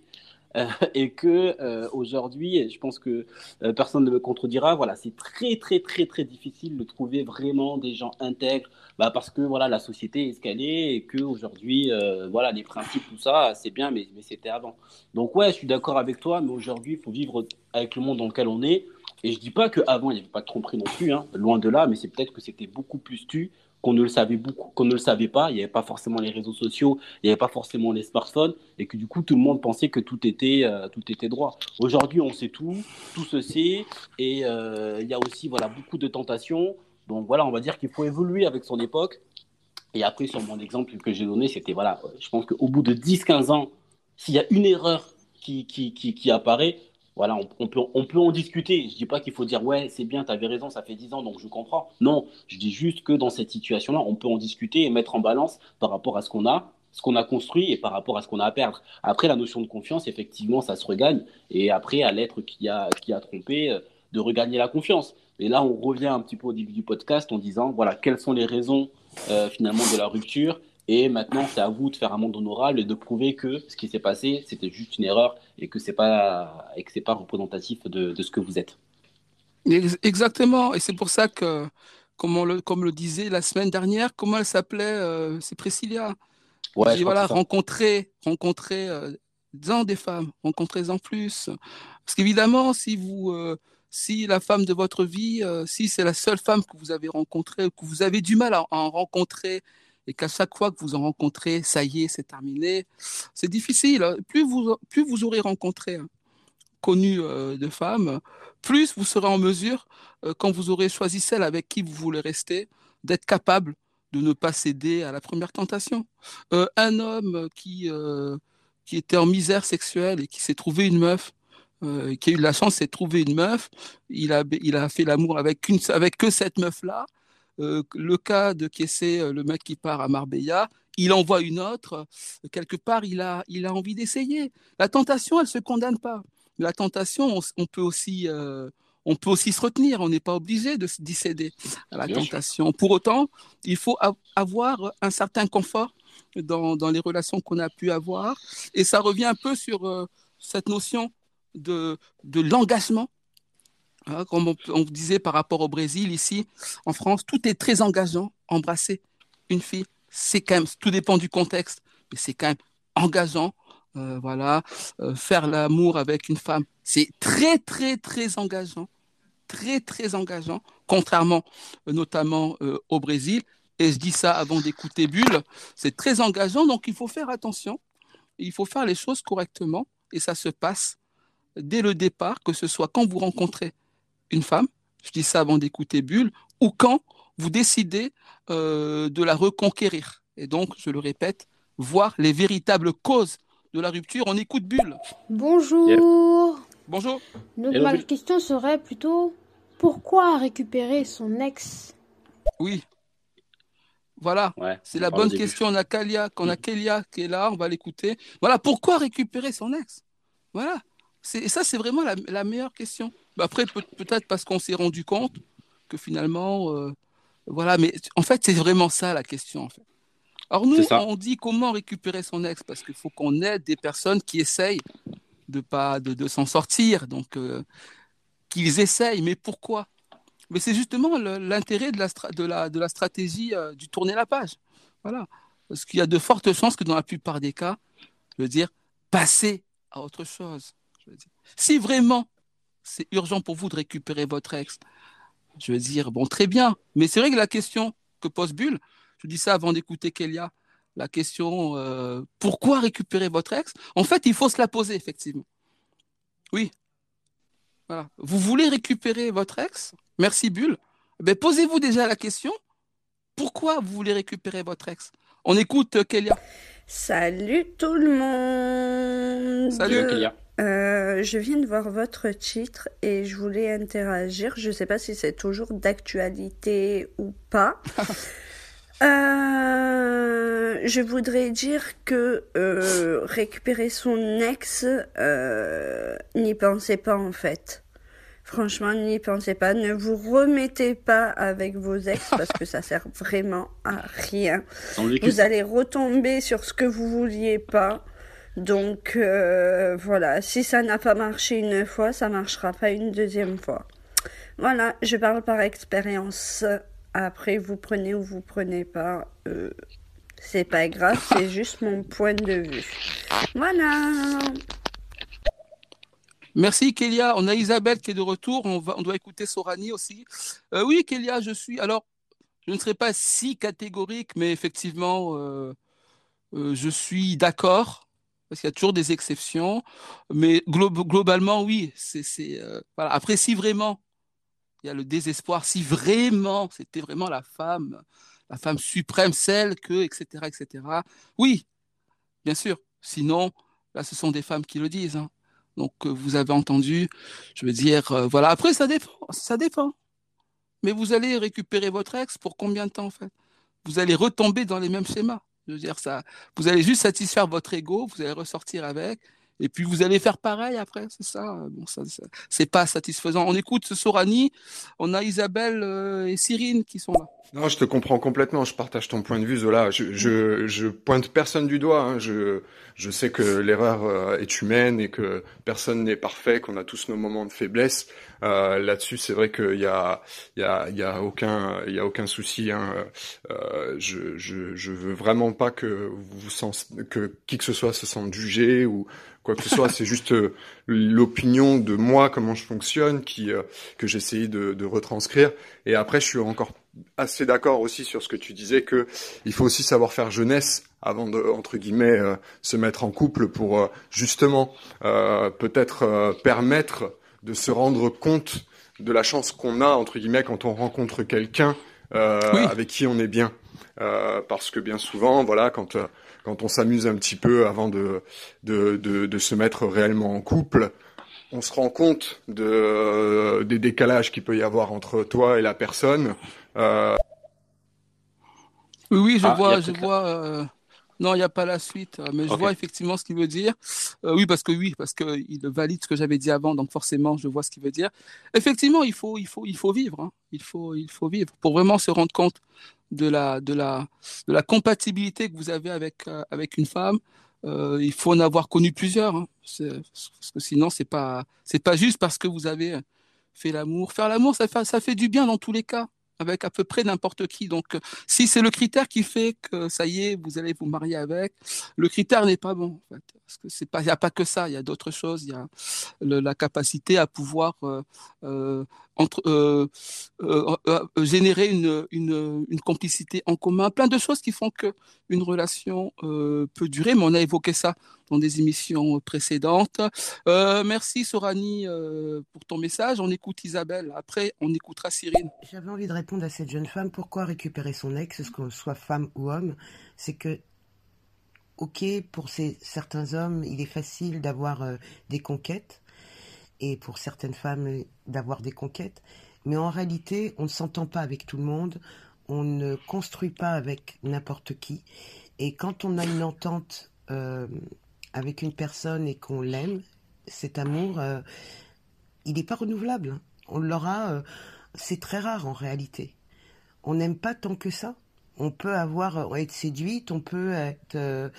Euh, et que euh, aujourd'hui, je pense que euh, personne ne me contredira. Voilà, c'est très très très très difficile de trouver vraiment des gens intègres, bah, parce que voilà, la société est est et que aujourd'hui, voilà, les principes tout ça, c'est bien, mais, mais c'était avant. Donc ouais, je suis d'accord avec toi, mais aujourd'hui, il faut vivre avec le monde dans lequel on est. Et je dis pas qu'avant il n'y avait pas de tromperie non plus, hein, loin de là, mais c'est peut-être que c'était beaucoup plus tu qu'on ne le savait beaucoup, qu'on ne le savait pas. Il n'y avait pas forcément les réseaux sociaux, il n'y avait pas forcément les smartphones, et que du coup tout le monde pensait que tout était euh, tout était droit. Aujourd'hui, on sait tout, tout se sait, et euh, il y a aussi voilà beaucoup de tentations. Donc voilà, on va dire qu'il faut évoluer avec son époque. Et après, sur mon exemple que j'ai donné, c'était voilà, je pense qu'au bout de 10-15 ans, s'il y a une erreur qui, qui, qui, qui apparaît, voilà, on, peut, en discuter. Je dis pas qu'il faut dire ouais, c'est bien, tu raison, ça fait 10 ans, donc je comprends. Non, je dis juste que dans cette situation-là, on peut en discuter et mettre en balance par rapport à ce qu'on a, ce qu'on a construit et par rapport à ce qu'on a à perdre. Après, la notion de confiance, effectivement, ça se regagne. Et après, à l'être qui a, qui a trompé, euh, de regagner la confiance. Et là, on revient un petit peu au début du podcast en disant, voilà, quelles sont les raisons euh, finalement de la rupture et maintenant, c'est à vous de faire un monde honorable et de prouver que ce qui s'est passé, c'était juste une erreur et que c'est pas et que c'est pas représentatif de, de, ce que vous êtes. Exactement. Et c'est pour ça que, comme, le, comme le disait la semaine dernière, comment elle s'appelait euh, C'est Priscilla? Ouais, voilà, rencontrer, rencontrer euh, des femmes, rencontrer-en plus. Parce qu'évidemment, si vous, euh, si la femme de votre vie, euh, si c'est la seule femme que vous avez rencontrée, que vous avez du mal à en rencontrer et qu'à chaque fois que vous en rencontrez, ça y est, c'est terminé. C'est difficile. Hein. Plus vous, plus vous aurez rencontré, hein, connu euh, de femmes, plus vous serez en mesure, euh, quand vous aurez choisi celle avec qui vous voulez rester, d'être capable de ne pas céder à la première tentation. Euh, un homme qui, qui était en misère sexuelle et qui s'est trouvé une meuf, qui a eu la chance de trouver une meuf, il a, il a fait l'amour avec, avec que cette meuf-là, euh, le cas de Kessé, euh, le mec qui part à Marbella, il envoie une autre. quelque part, il a, il a envie d'essayer. La tentation, elle ne se condamne pas. La tentation, on, peut aussi, euh, on peut aussi se retenir. On n'est pas obligé de d'y céder à la tentation. Pour autant, il faut avoir un certain confort dans, dans les relations qu'on a pu avoir. Et ça revient un peu sur cette notion de, de l'engagement comme on, disait par rapport au Brésil, ici, en France, tout est très engageant. Embrasser une fille, c'est quand même, tout dépend du contexte, mais c'est quand même engageant. Euh, voilà, euh, faire l'amour avec une femme, c'est très, très, très engageant. Très, très engageant, contrairement euh, notamment au Brésil. Et je dis ça avant d'écouter Bulle, c'est très engageant, donc il faut faire attention. Il faut faire les choses correctement et ça se passe dès le départ, que ce soit quand vous rencontrez une femme, je dis ça avant d'écouter Bulle, ou quand vous décidez euh, de la reconquérir. Et donc, je le répète, voir les véritables causes de la rupture. On écoute Bulle. Bonjour. Bonjour. Donc, ma question serait plutôt pourquoi récupérer son ex? Oui. Voilà, c'est la bonne question. On a Kalia, on a Kelia qui est là, on va l'écouter. Voilà, pourquoi récupérer son ex? Voilà. Et ça, c'est vraiment la meilleure question. Bah, après, peut-être parce qu'on s'est rendu compte que finalement, euh, voilà, mais en fait, c'est vraiment ça la question. En fait. Alors nous, on dit comment récupérer son ex parce qu'il faut qu'on aide des personnes qui essayent de pas de, s'en sortir, donc euh, qu'ils essayent. Mais pourquoi? Mais c'est justement l'intérêt de la, de, la, de la stratégie euh, du tourner la page. Voilà, parce qu'il y a de fortes chances que dans la plupart des cas, je veux dire, passer à autre chose. Si vraiment c'est urgent pour vous de récupérer votre ex. Je veux dire, bon, très bien. Mais c'est vrai que la question que pose Bulle, je dis ça avant d'écouter Kélia, la question euh, pourquoi récupérer votre ex? En fait, il faut se la poser, effectivement. Oui. Voilà. Vous voulez récupérer votre ex? Merci Bulle. Ben, posez-vous déjà la question pourquoi vous voulez récupérer votre ex? On écoute euh, Kélia. Salut tout le monde. Salut Kélia. Euh, je viens de voir votre titre et je voulais interagir. Je ne sais pas si c'est toujours d'actualité ou pas. [LAUGHS] Euh, je voudrais dire que euh, récupérer son ex, n'y pensez pas en fait. Franchement, n'y pensez pas. Ne vous remettez pas avec vos ex [LAUGHS] parce que ça sert vraiment à rien. Vous allez retomber sur ce que vous vouliez pas. Donc euh, voilà, si ça n'a pas marché une fois, ça marchera pas une deuxième fois. Voilà, je parle par expérience. Après, vous prenez ou vous prenez pas, euh, c'est pas grave, c'est juste mon point de vue. Voilà. Merci Kélia. On a Isabelle qui est de retour. On, doit écouter Sorani aussi. Euh, oui, Kélia, je suis. Alors, je ne serai pas si catégorique, mais effectivement, je suis d'accord parce qu'il y a toujours des exceptions. Mais globalement, oui. C'est, euh. Après, si vraiment il y a le désespoir, si vraiment c'était vraiment la femme, la femme suprême, celle que, etc., etc. Oui, bien sûr. Sinon, là, ce sont des femmes qui le disent. Hein. Donc, euh, vous avez entendu, je veux dire, euh, voilà. Après, ça ça dépend. Mais vous allez récupérer votre ex pour combien de temps, en fait? Vous allez retomber dans les mêmes schémas. Vous allez juste satisfaire votre ego, vous allez ressortir avec, et puis vous allez faire pareil après, c'est ça. Bon, ça, c'est pas satisfaisant. On écoute Sorani, on a Isabelle euh, et Cyrine qui sont là. Non, je te comprends complètement. Je partage ton point de vue, Zola. Je, je, pointe personne du doigt. Hein. Je, je sais que l'erreur euh, est humaine et que personne n'est parfait, qu'on a tous nos moments de faiblesse. Euh, Là-dessus, c'est vrai qu'il y a, y a, y a aucun, a aucun souci. Hein. Euh, je, je, je veux vraiment pas que vous sens, que qui que ce soit se sente jugé ou quoi que ce soit. c'est juste euh, l'opinion de moi, comment je fonctionne, qui euh, que j'essaye de, de retranscrire. Et après, je suis encore assez d'accord aussi sur ce que tu disais que il faut aussi savoir faire jeunesse avant de entre guillemets euh, se mettre en couple pour euh, justement euh, peut-être permettre de se rendre compte de la chance qu'on a entre guillemets quand on rencontre quelqu'un avec qui on est bien parce que bien souvent voilà quand quand on s'amuse un petit peu avant de de, de, de se mettre réellement en couple on se rend compte de, des décalages qu'il peut y avoir entre toi et la personne euh, oui, oui, je ah, vois, je vois. Euh, non, il n'y a pas la suite, mais je vois effectivement ce qu'il veut dire. Euh, oui, parce que oui, parce que il valide ce que j'avais dit avant, donc forcément, je vois ce qu'il veut dire. Effectivement, il faut, il faut, il faut vivre. Hein. Il faut, il faut vivre pour vraiment se rendre compte de la, de la, de la compatibilité que vous avez avec, avec une femme. il faut en avoir connu plusieurs, hein. parce que sinon c'est pas, pas juste parce que vous avez fait l'amour. Faire l'amour, ça fait, ça fait du bien dans tous les cas avec à peu près n'importe qui. Donc, euh, si c'est le critère qui fait que ça y est, vous allez vous marier avec, le critère n'est pas bon. Parce il n'y a pas que ça. Il y a d'autres choses. Il y a la capacité à pouvoir euh, euh, euh, euh, euh, générer une, une, complicité en commun, plein de choses qui font que une relation peut durer. Mais on a évoqué ça dans des émissions précédentes. merci Sorani pour ton message. On écoute Isabelle. Après, on écoutera Cyrine. J'avais envie de répondre à cette jeune femme. Pourquoi récupérer son ex, qu'on soit femme ou homme? C'est que ok, pour certains hommes, il est facile d'avoir des conquêtes et pour certaines femmes d'avoir des conquêtes. Mais en réalité, on ne s'entend pas avec tout le monde, on ne construit pas avec n'importe qui. Et quand on a une entente euh, avec une personne et qu'on l'aime, cet amour, euh, il n'est pas renouvelable. On l'aura, euh, c'est très rare en réalité. On n'aime pas tant que ça. On peut avoir être séduite, on peut être,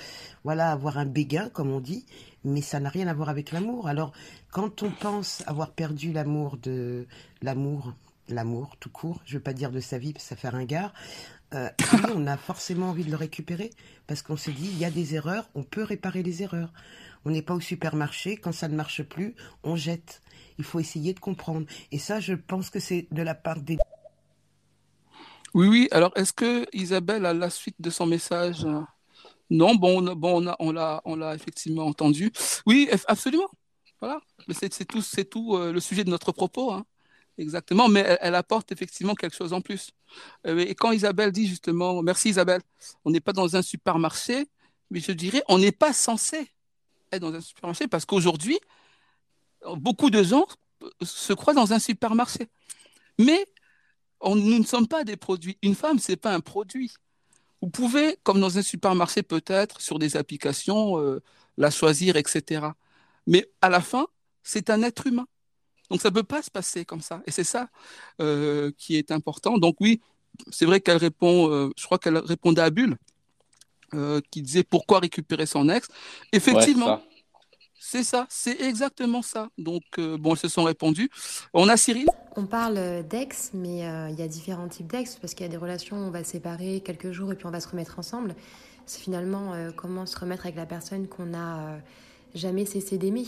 voilà, avoir un béguin comme on dit, mais ça n'a rien à voir avec l'amour. Alors, quand on pense avoir perdu l'amour de l'amour, l'amour tout court, je veux pas dire de sa vie parce que ça fait ringard, euh, [LAUGHS] on a forcément envie de le récupérer parce qu'on se dit il y a des erreurs, on peut réparer les erreurs. On n'est pas au supermarché, quand ça ne marche plus, on jette. Il faut essayer de comprendre. Et ça, je pense que c'est de la part des oui, oui. Alors, est-ce que Isabelle a la suite de son message? Non, bon, bon, on l'a, on l'a effectivement entendu. Oui, absolument. Voilà. C'est tout, c'est tout euh, le sujet de notre propos. Hein. Exactement, mais elle, apporte effectivement quelque chose en plus. Euh, et quand Isabelle dit justement, merci Isabelle, on n'est pas dans un supermarché, mais je dirais, on n'est pas censé être dans un supermarché parce qu'aujourd'hui, beaucoup de gens se croient dans un supermarché. Mais nous ne sommes pas des produits. Une femme, c'est pas un produit. Vous pouvez, comme dans un supermarché peut-être, sur des applications, euh, la choisir, etc. Mais à la fin, c'est un être humain. Donc ça ne peut pas se passer comme ça. Et c'est ça euh, qui est important. Donc oui, c'est vrai qu'elle répond, euh, je crois qu'elle répondait à Bulle, qui disait pourquoi récupérer son ex. Effectivement, c'est ça, c'est exactement ça. Donc, euh, bon, ils se sont répondus. On a Cyril On parle d'ex, mais euh, il y a différents types d'ex, parce qu'il y a des relations où on va séparer quelques jours et puis on va se remettre ensemble. C'est finalement euh, comment se remettre avec la personne qu'on n'a jamais cessé d'aimer.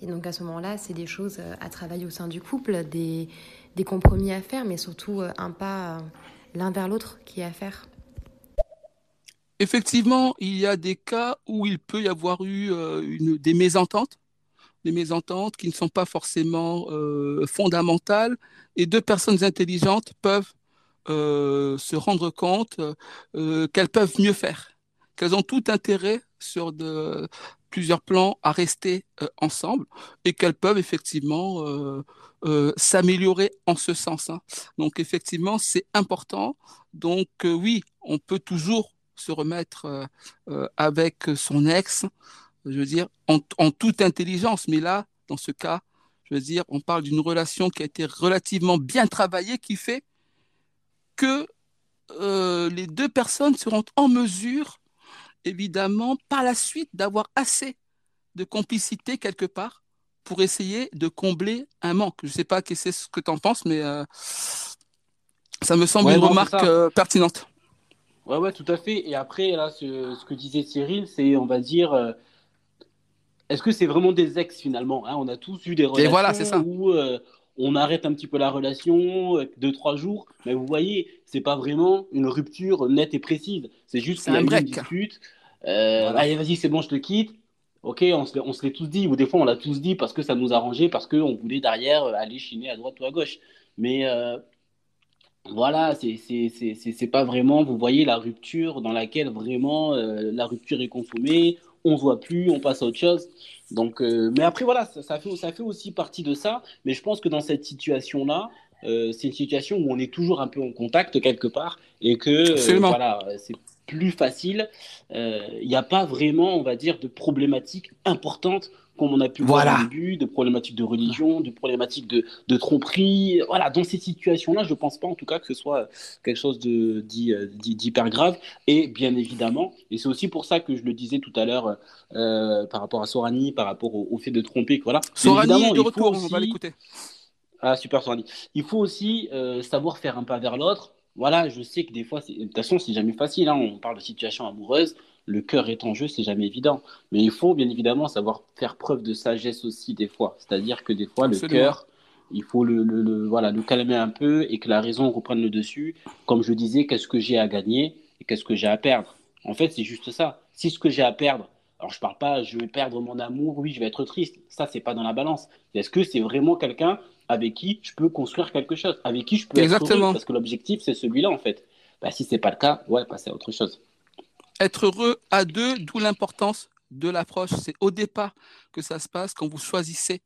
Et donc, à ce moment-là, c'est des choses à travailler au sein du couple, des, des compromis à faire, mais surtout un pas l'un vers l'autre qui est à faire. Effectivement, il y a des cas où il peut y avoir eu euh, des mésententes, des mésententes qui ne sont pas forcément euh, fondamentales, et deux personnes intelligentes peuvent se rendre compte qu'elles peuvent mieux faire, qu'elles ont tout intérêt sur plusieurs plans à rester ensemble et qu'elles peuvent effectivement s'améliorer en ce sens. Hein. Donc effectivement, c'est important. Donc oui, on peut toujours se remettre avec son ex, je veux dire, en, toute intelligence. Mais là, dans ce cas, je veux dire, on parle d'une relation qui a été relativement bien travaillée, qui fait que euh, les deux personnes seront en mesure, évidemment, par la suite, d'avoir assez de complicité quelque part pour essayer de combler un manque. Je ne sais pas c'est ce que tu en penses, mais euh, ça me semble une remarque euh, pertinente. Ouais, ouais, tout à fait. Et après, là, ce, ce que disait Cyril, c'est, on va dire, est-ce que c'est vraiment des ex finalement hein? On a tous eu des relations où euh, on arrête un petit peu la relation, euh, deux, trois jours, mais vous voyez, c'est pas vraiment une rupture nette et précise. C'est juste a une dispute. Euh, allez, vas-y, c'est bon, je te quitte. Ok, on se, on se l'est tous dit, ou des fois on l'a tous dit parce que ça nous arrangeait, parce qu'on voulait derrière aller chiner à droite ou à gauche. Mais voilà, c'est pas vraiment, vous voyez, la rupture dans laquelle vraiment la rupture est consommée on voit plus, on passe à autre chose. Donc, euh, mais après voilà, ça, fait, ça fait aussi partie de ça. Mais je pense que dans cette situation-là, euh, c'est une situation où on est toujours un peu en contact quelque part et que euh, voilà, c'est plus facile. Il n'y a pas vraiment, on va dire, de problématiques importantes comme on a pu voir au début, de problématiques de religion, de problématiques de, de tromperie. Voilà, dans ces situations-là, je ne pense pas en tout cas que ce soit quelque chose de euh, d'hyper grave. Et bien évidemment, et c'est aussi pour ça que je le disais tout à l'heure euh, par rapport à Sorani, par rapport au, fait de tromper. Voilà. Sorani est de retour, on va l'écouter. Ah super Sorani. Il faut aussi euh, savoir faire un pas vers l'autre. Voilà, je sais que des fois, de toute façon, c'est jamais facile. Hein. On parle de situation amoureuse le cœur est en jeu, c'est jamais évident. Mais il faut bien évidemment savoir faire preuve de sagesse aussi des fois. C'est-à-dire que des fois, le cœur, il faut le, voilà, le calmer un peu et que la raison reprenne le dessus. Comme je disais, qu'est-ce que j'ai à gagner et qu'est-ce que j'ai à perdre? En fait, c'est juste ça. Si ce que j'ai à perdre, alors je parle pas, je vais perdre mon amour, oui, je vais être triste. Ça, c'est pas dans la balance. Est-ce que c'est vraiment quelqu'un avec qui je peux construire quelque chose, avec qui je peux Exactement. être heureux Parce que l'objectif, c'est celui-là, en fait. Bah, si c'est pas le cas, ouais, passer à autre chose être heureux à deux, d'où l'importance de l'approche. C'est au départ que ça se passe quand vous choisissez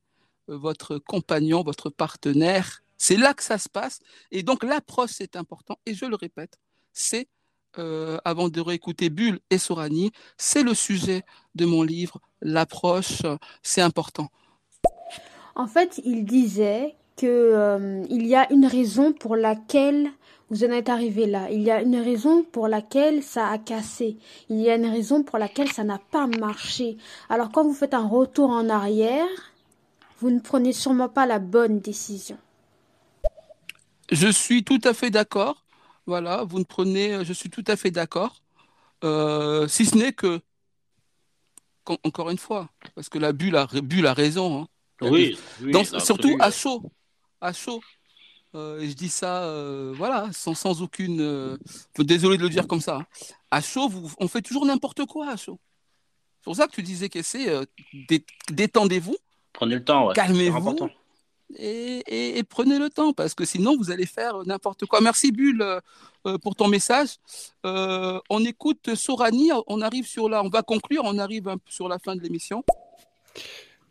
euh, votre compagnon, votre partenaire. C'est là que ça se passe. Et donc l'approche, c'est important. Et je le répète, c'est, euh, avant de réécouter Bulle et Sorani, c'est le sujet de mon livre. L'approche, c'est important. En fait, il disait qu'il euh, y a une raison pour laquelle vous en êtes arrivé là. Il y a une raison pour laquelle ça a cassé. Il y a une raison pour laquelle ça n'a pas marché. Alors quand vous faites un retour en arrière, vous ne prenez sûrement pas la bonne décision. Je suis tout à fait d'accord. Voilà, vous ne prenez, je suis tout à fait d'accord. Euh, si ce n'est que, encore une fois, parce que la bulle a, a raison. Hein. Oui, surtout à chaud. À chaud. Euh, je dis ça, euh, voilà, sans, sans aucune. Euh, désolé de le dire comme ça. Hein. À chaud, on fait toujours n'importe quoi à chaud. C'est pour ça que tu disais que c'est détendez-vous. Prenez le temps, Calmez-vous. Et, et, prenez le temps, parce que sinon, vous allez faire n'importe quoi. Merci, Bulle, pour ton message. on écoute Sorani, on arrive sur la. On va conclure, on arrive sur la fin de l'émission.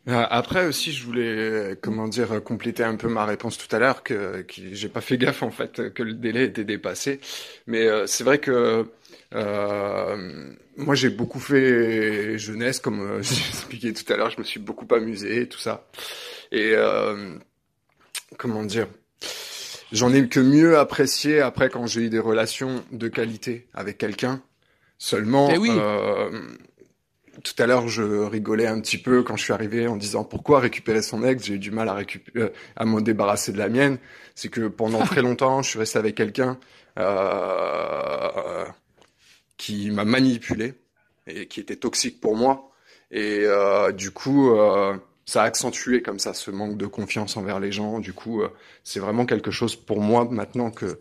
Euh, après aussi, je voulais, comment dire, compléter un peu ma réponse tout à l'heure, que, que j'ai pas fait gaffe en fait que le délai était dépassé. Mais euh, c'est vrai que euh, moi j'ai beaucoup fait jeunesse, comme euh, [LAUGHS] j'ai expliqué tout à l'heure, je me suis beaucoup amusé, tout ça. Et comment dire, j'en ai que mieux apprécié après quand j'ai eu des relations de qualité avec quelqu'un. Seulement, eh oui tout à l'heure, je rigolais un petit peu quand je suis arrivé en disant pourquoi récupérer son ex. J'ai eu du mal à récupérer, euh, à me débarrasser de la mienne. C'est que pendant [LAUGHS] très longtemps, je suis resté avec quelqu'un euh, qui m'a manipulé et qui était toxique pour moi. Et euh, du coup, euh, ça a accentué comme ça ce manque de confiance envers les gens. Du coup, c'est vraiment quelque chose pour moi maintenant que,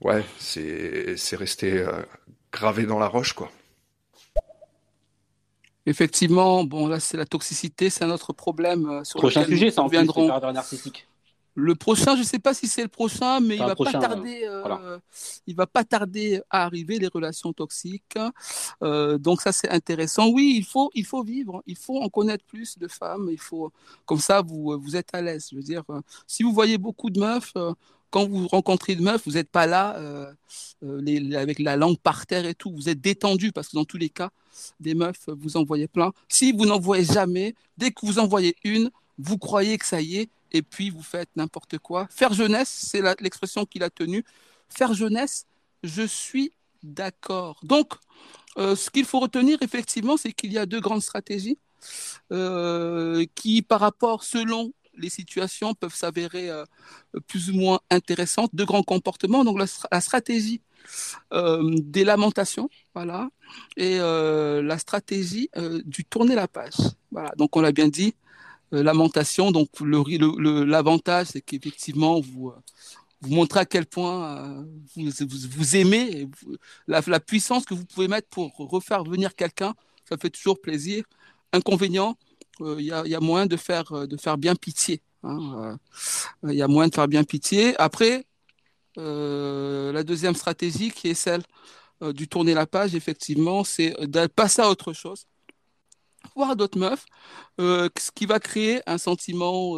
ouais, c'est c'est resté gravé dans la roche, quoi. Effectivement, bon là c'est la toxicité, c'est un autre problème euh, sur Prochain sujet, ça en narcissique. Le prochain, je ne sais pas si c'est le prochain, mais il va pas tarder. Il va pas tarder à arriver les relations toxiques. donc ça c'est intéressant. Oui, il faut il faut vivre. Il faut en connaître plus de femmes. Il faut comme ça vous vous êtes à l'aise. Je veux dire, si vous voyez beaucoup de meufs, quand vous rencontrez une meuf, vous n'êtes pas là euh, euh, avec la langue par terre et tout. Vous êtes détendu parce que dans tous les cas, des meufs, vous en voyez plein. Si vous n'en voyez jamais, dès que vous en voyez une, vous croyez que ça y est, et puis vous faites n'importe quoi. Faire jeunesse, c'est l'expression qu'il a tenue. Faire jeunesse, je suis d'accord. Donc, euh, ce qu'il faut retenir, effectivement, c'est qu'il y a deux grandes stratégies qui, par rapport, selon les situations peuvent s'avérer euh, plus ou moins intéressantes, de grands comportements. Donc la, stratégie euh, des lamentations, voilà, et euh, la stratégie du tourner la page. Voilà. Donc on l'a bien dit, lamentation. Donc l'avantage, c'est qu'effectivement vous vous montrez à quel point vous, vous, aimez, la, puissance que vous pouvez mettre pour refaire venir quelqu'un, ça fait toujours plaisir. Inconvénient, il euh, y, a, moyen de faire, euh, de faire bien pitié. Il hein, euh, y a moyen de faire bien pitié. Après, la deuxième stratégie qui est celle du tourner la page, effectivement, c'est de passer à autre chose, voir d'autres meufs, ce qui va créer un sentiment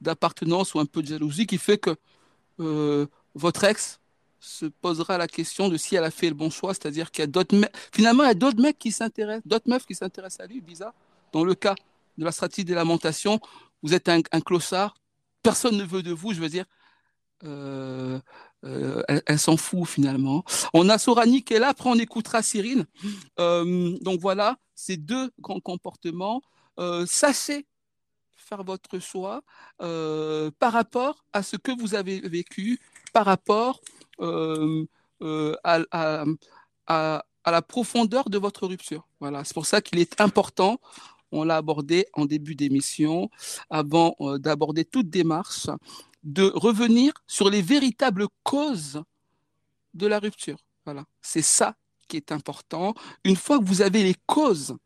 d'appartenance ou un peu de jalousie qui fait que votre ex se posera la question de si elle a fait le bon choix, c'est-à-dire qu'il y a d'autres finalement, il y a d'autres mecs qui s'intéressent, d'autres meufs qui s'intéressent à lui, bizarre. Dans le cas de la stratégie des lamentations, vous êtes un, un clochard, personne ne veut de vous, je veux dire, euh, euh, elle, s'en fout finalement. On a Sorani qui est là, après on écoutera Cyrine. Euh, donc voilà, ces deux grands comportements. sachez faire votre choix par rapport à ce que vous avez vécu, par rapport à, à, à, la profondeur de votre rupture. Voilà, c'est pour ça qu'il est important on l'a abordé en début d'émission, avant euh, d'aborder toute démarche, de revenir sur les véritables causes de la rupture. Voilà, c'est ça qui est important. Une fois que vous avez les causes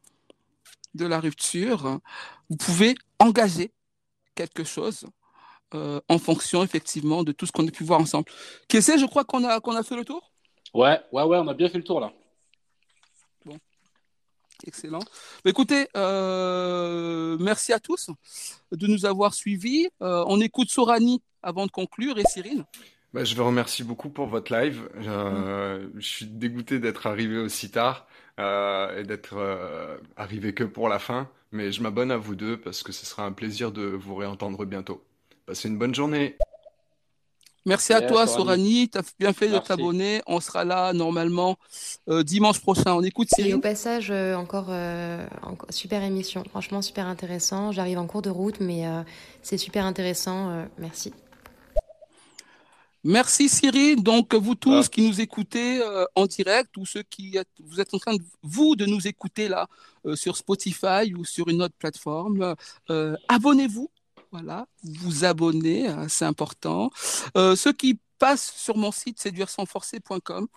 de la rupture, vous pouvez engager quelque chose euh, en fonction effectivement de tout ce qu'on a pu voir ensemble. Qu'est-ce que je crois qu'on a, qu'on a fait le tour? Ouais, ouais, ouais, on a bien fait le tour là. Excellent. Bah, écoutez, euh, merci à tous de nous avoir suivis. Euh, on écoute Sorani avant de conclure et Cyril. Bah, je vous remercie beaucoup pour votre live. Euh, je suis dégoûté d'être arrivé aussi tard et d'être arrivé que pour la fin. Mais je m'abonne à vous deux parce que ce sera un plaisir de vous réentendre bientôt. Passez une bonne journée. Merci à toi, Sorani. Tu as bien fait de t'abonner. On sera là normalement euh, dimanche prochain. On écoute Cyril. Et au passage, euh, encore, euh, encore, super émission. Franchement, super intéressant. J'arrive en cours de route, mais c'est super intéressant. merci. Merci Cyril. Donc vous tous qui nous écoutez en direct ou ceux qui vous êtes en train de vous de nous écouter là sur Spotify ou sur une autre plateforme, abonnez-vous voilà, vous abonner, hein, c'est important. Euh, ceux qui passent sur mon site séduire-sans-forcer.com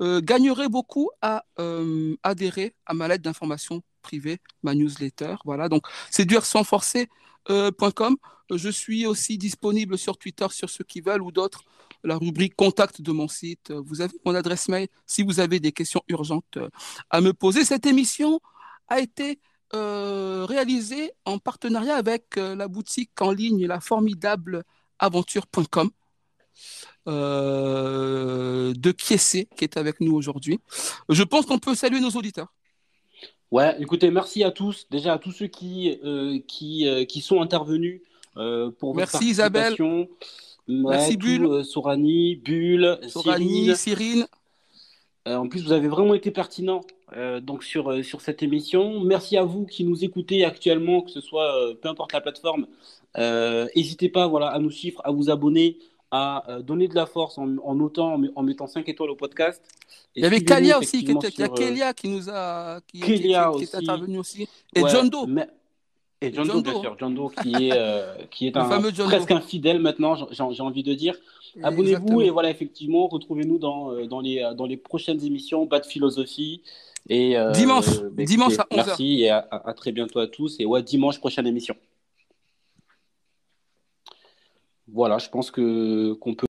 euh, gagneraient beaucoup à euh, adhérer à ma lettre d'information privée, ma newsletter. Voilà, donc séduire-sans-forcer.com. Je suis aussi disponible sur Twitter, sur ceux qui veulent ou d'autres la rubrique contact de mon site. Vous avez mon adresse mail si vous avez des questions urgentes à me poser. Cette émission a été euh, réalisé en partenariat avec euh, la boutique en ligne la formidable aventure.com euh, de Kiessé qui est avec nous aujourd'hui. Je pense qu'on peut saluer nos auditeurs. Ouais, écoutez, merci à tous, déjà à tous ceux qui, qui, qui sont intervenus pour votre Merci Isabelle. merci Bulle. Sourani, Bulle, Sourani, Cyrine. En plus, vous avez vraiment été pertinent euh, donc sur, euh, sur cette émission. Merci à vous qui nous écoutez actuellement, que ce soit euh, peu importe la plateforme. N'hésitez pas voilà, à nous suivre, à vous abonner, à donner de la force en, en notant, en, mettant 5 étoiles au podcast. il y avait Kalia aussi, qui était, il y a Kélia qui nous a qui, qui, est intervenu aussi. Et John Doe. Et John, Doe, bien sûr. John Doe qui est, qui est un, presque un fidèle maintenant, j'ai envie de dire. Abonnez-vous et voilà, effectivement, retrouvez-nous dans, dans, les, dans les prochaines émissions, Bad Philosophie. Et, euh, dimanche, bah, dimanche à 11h. Merci et à, très bientôt à tous. Et ouais, dimanche, prochaine émission. voilà, je pense que qu'on peut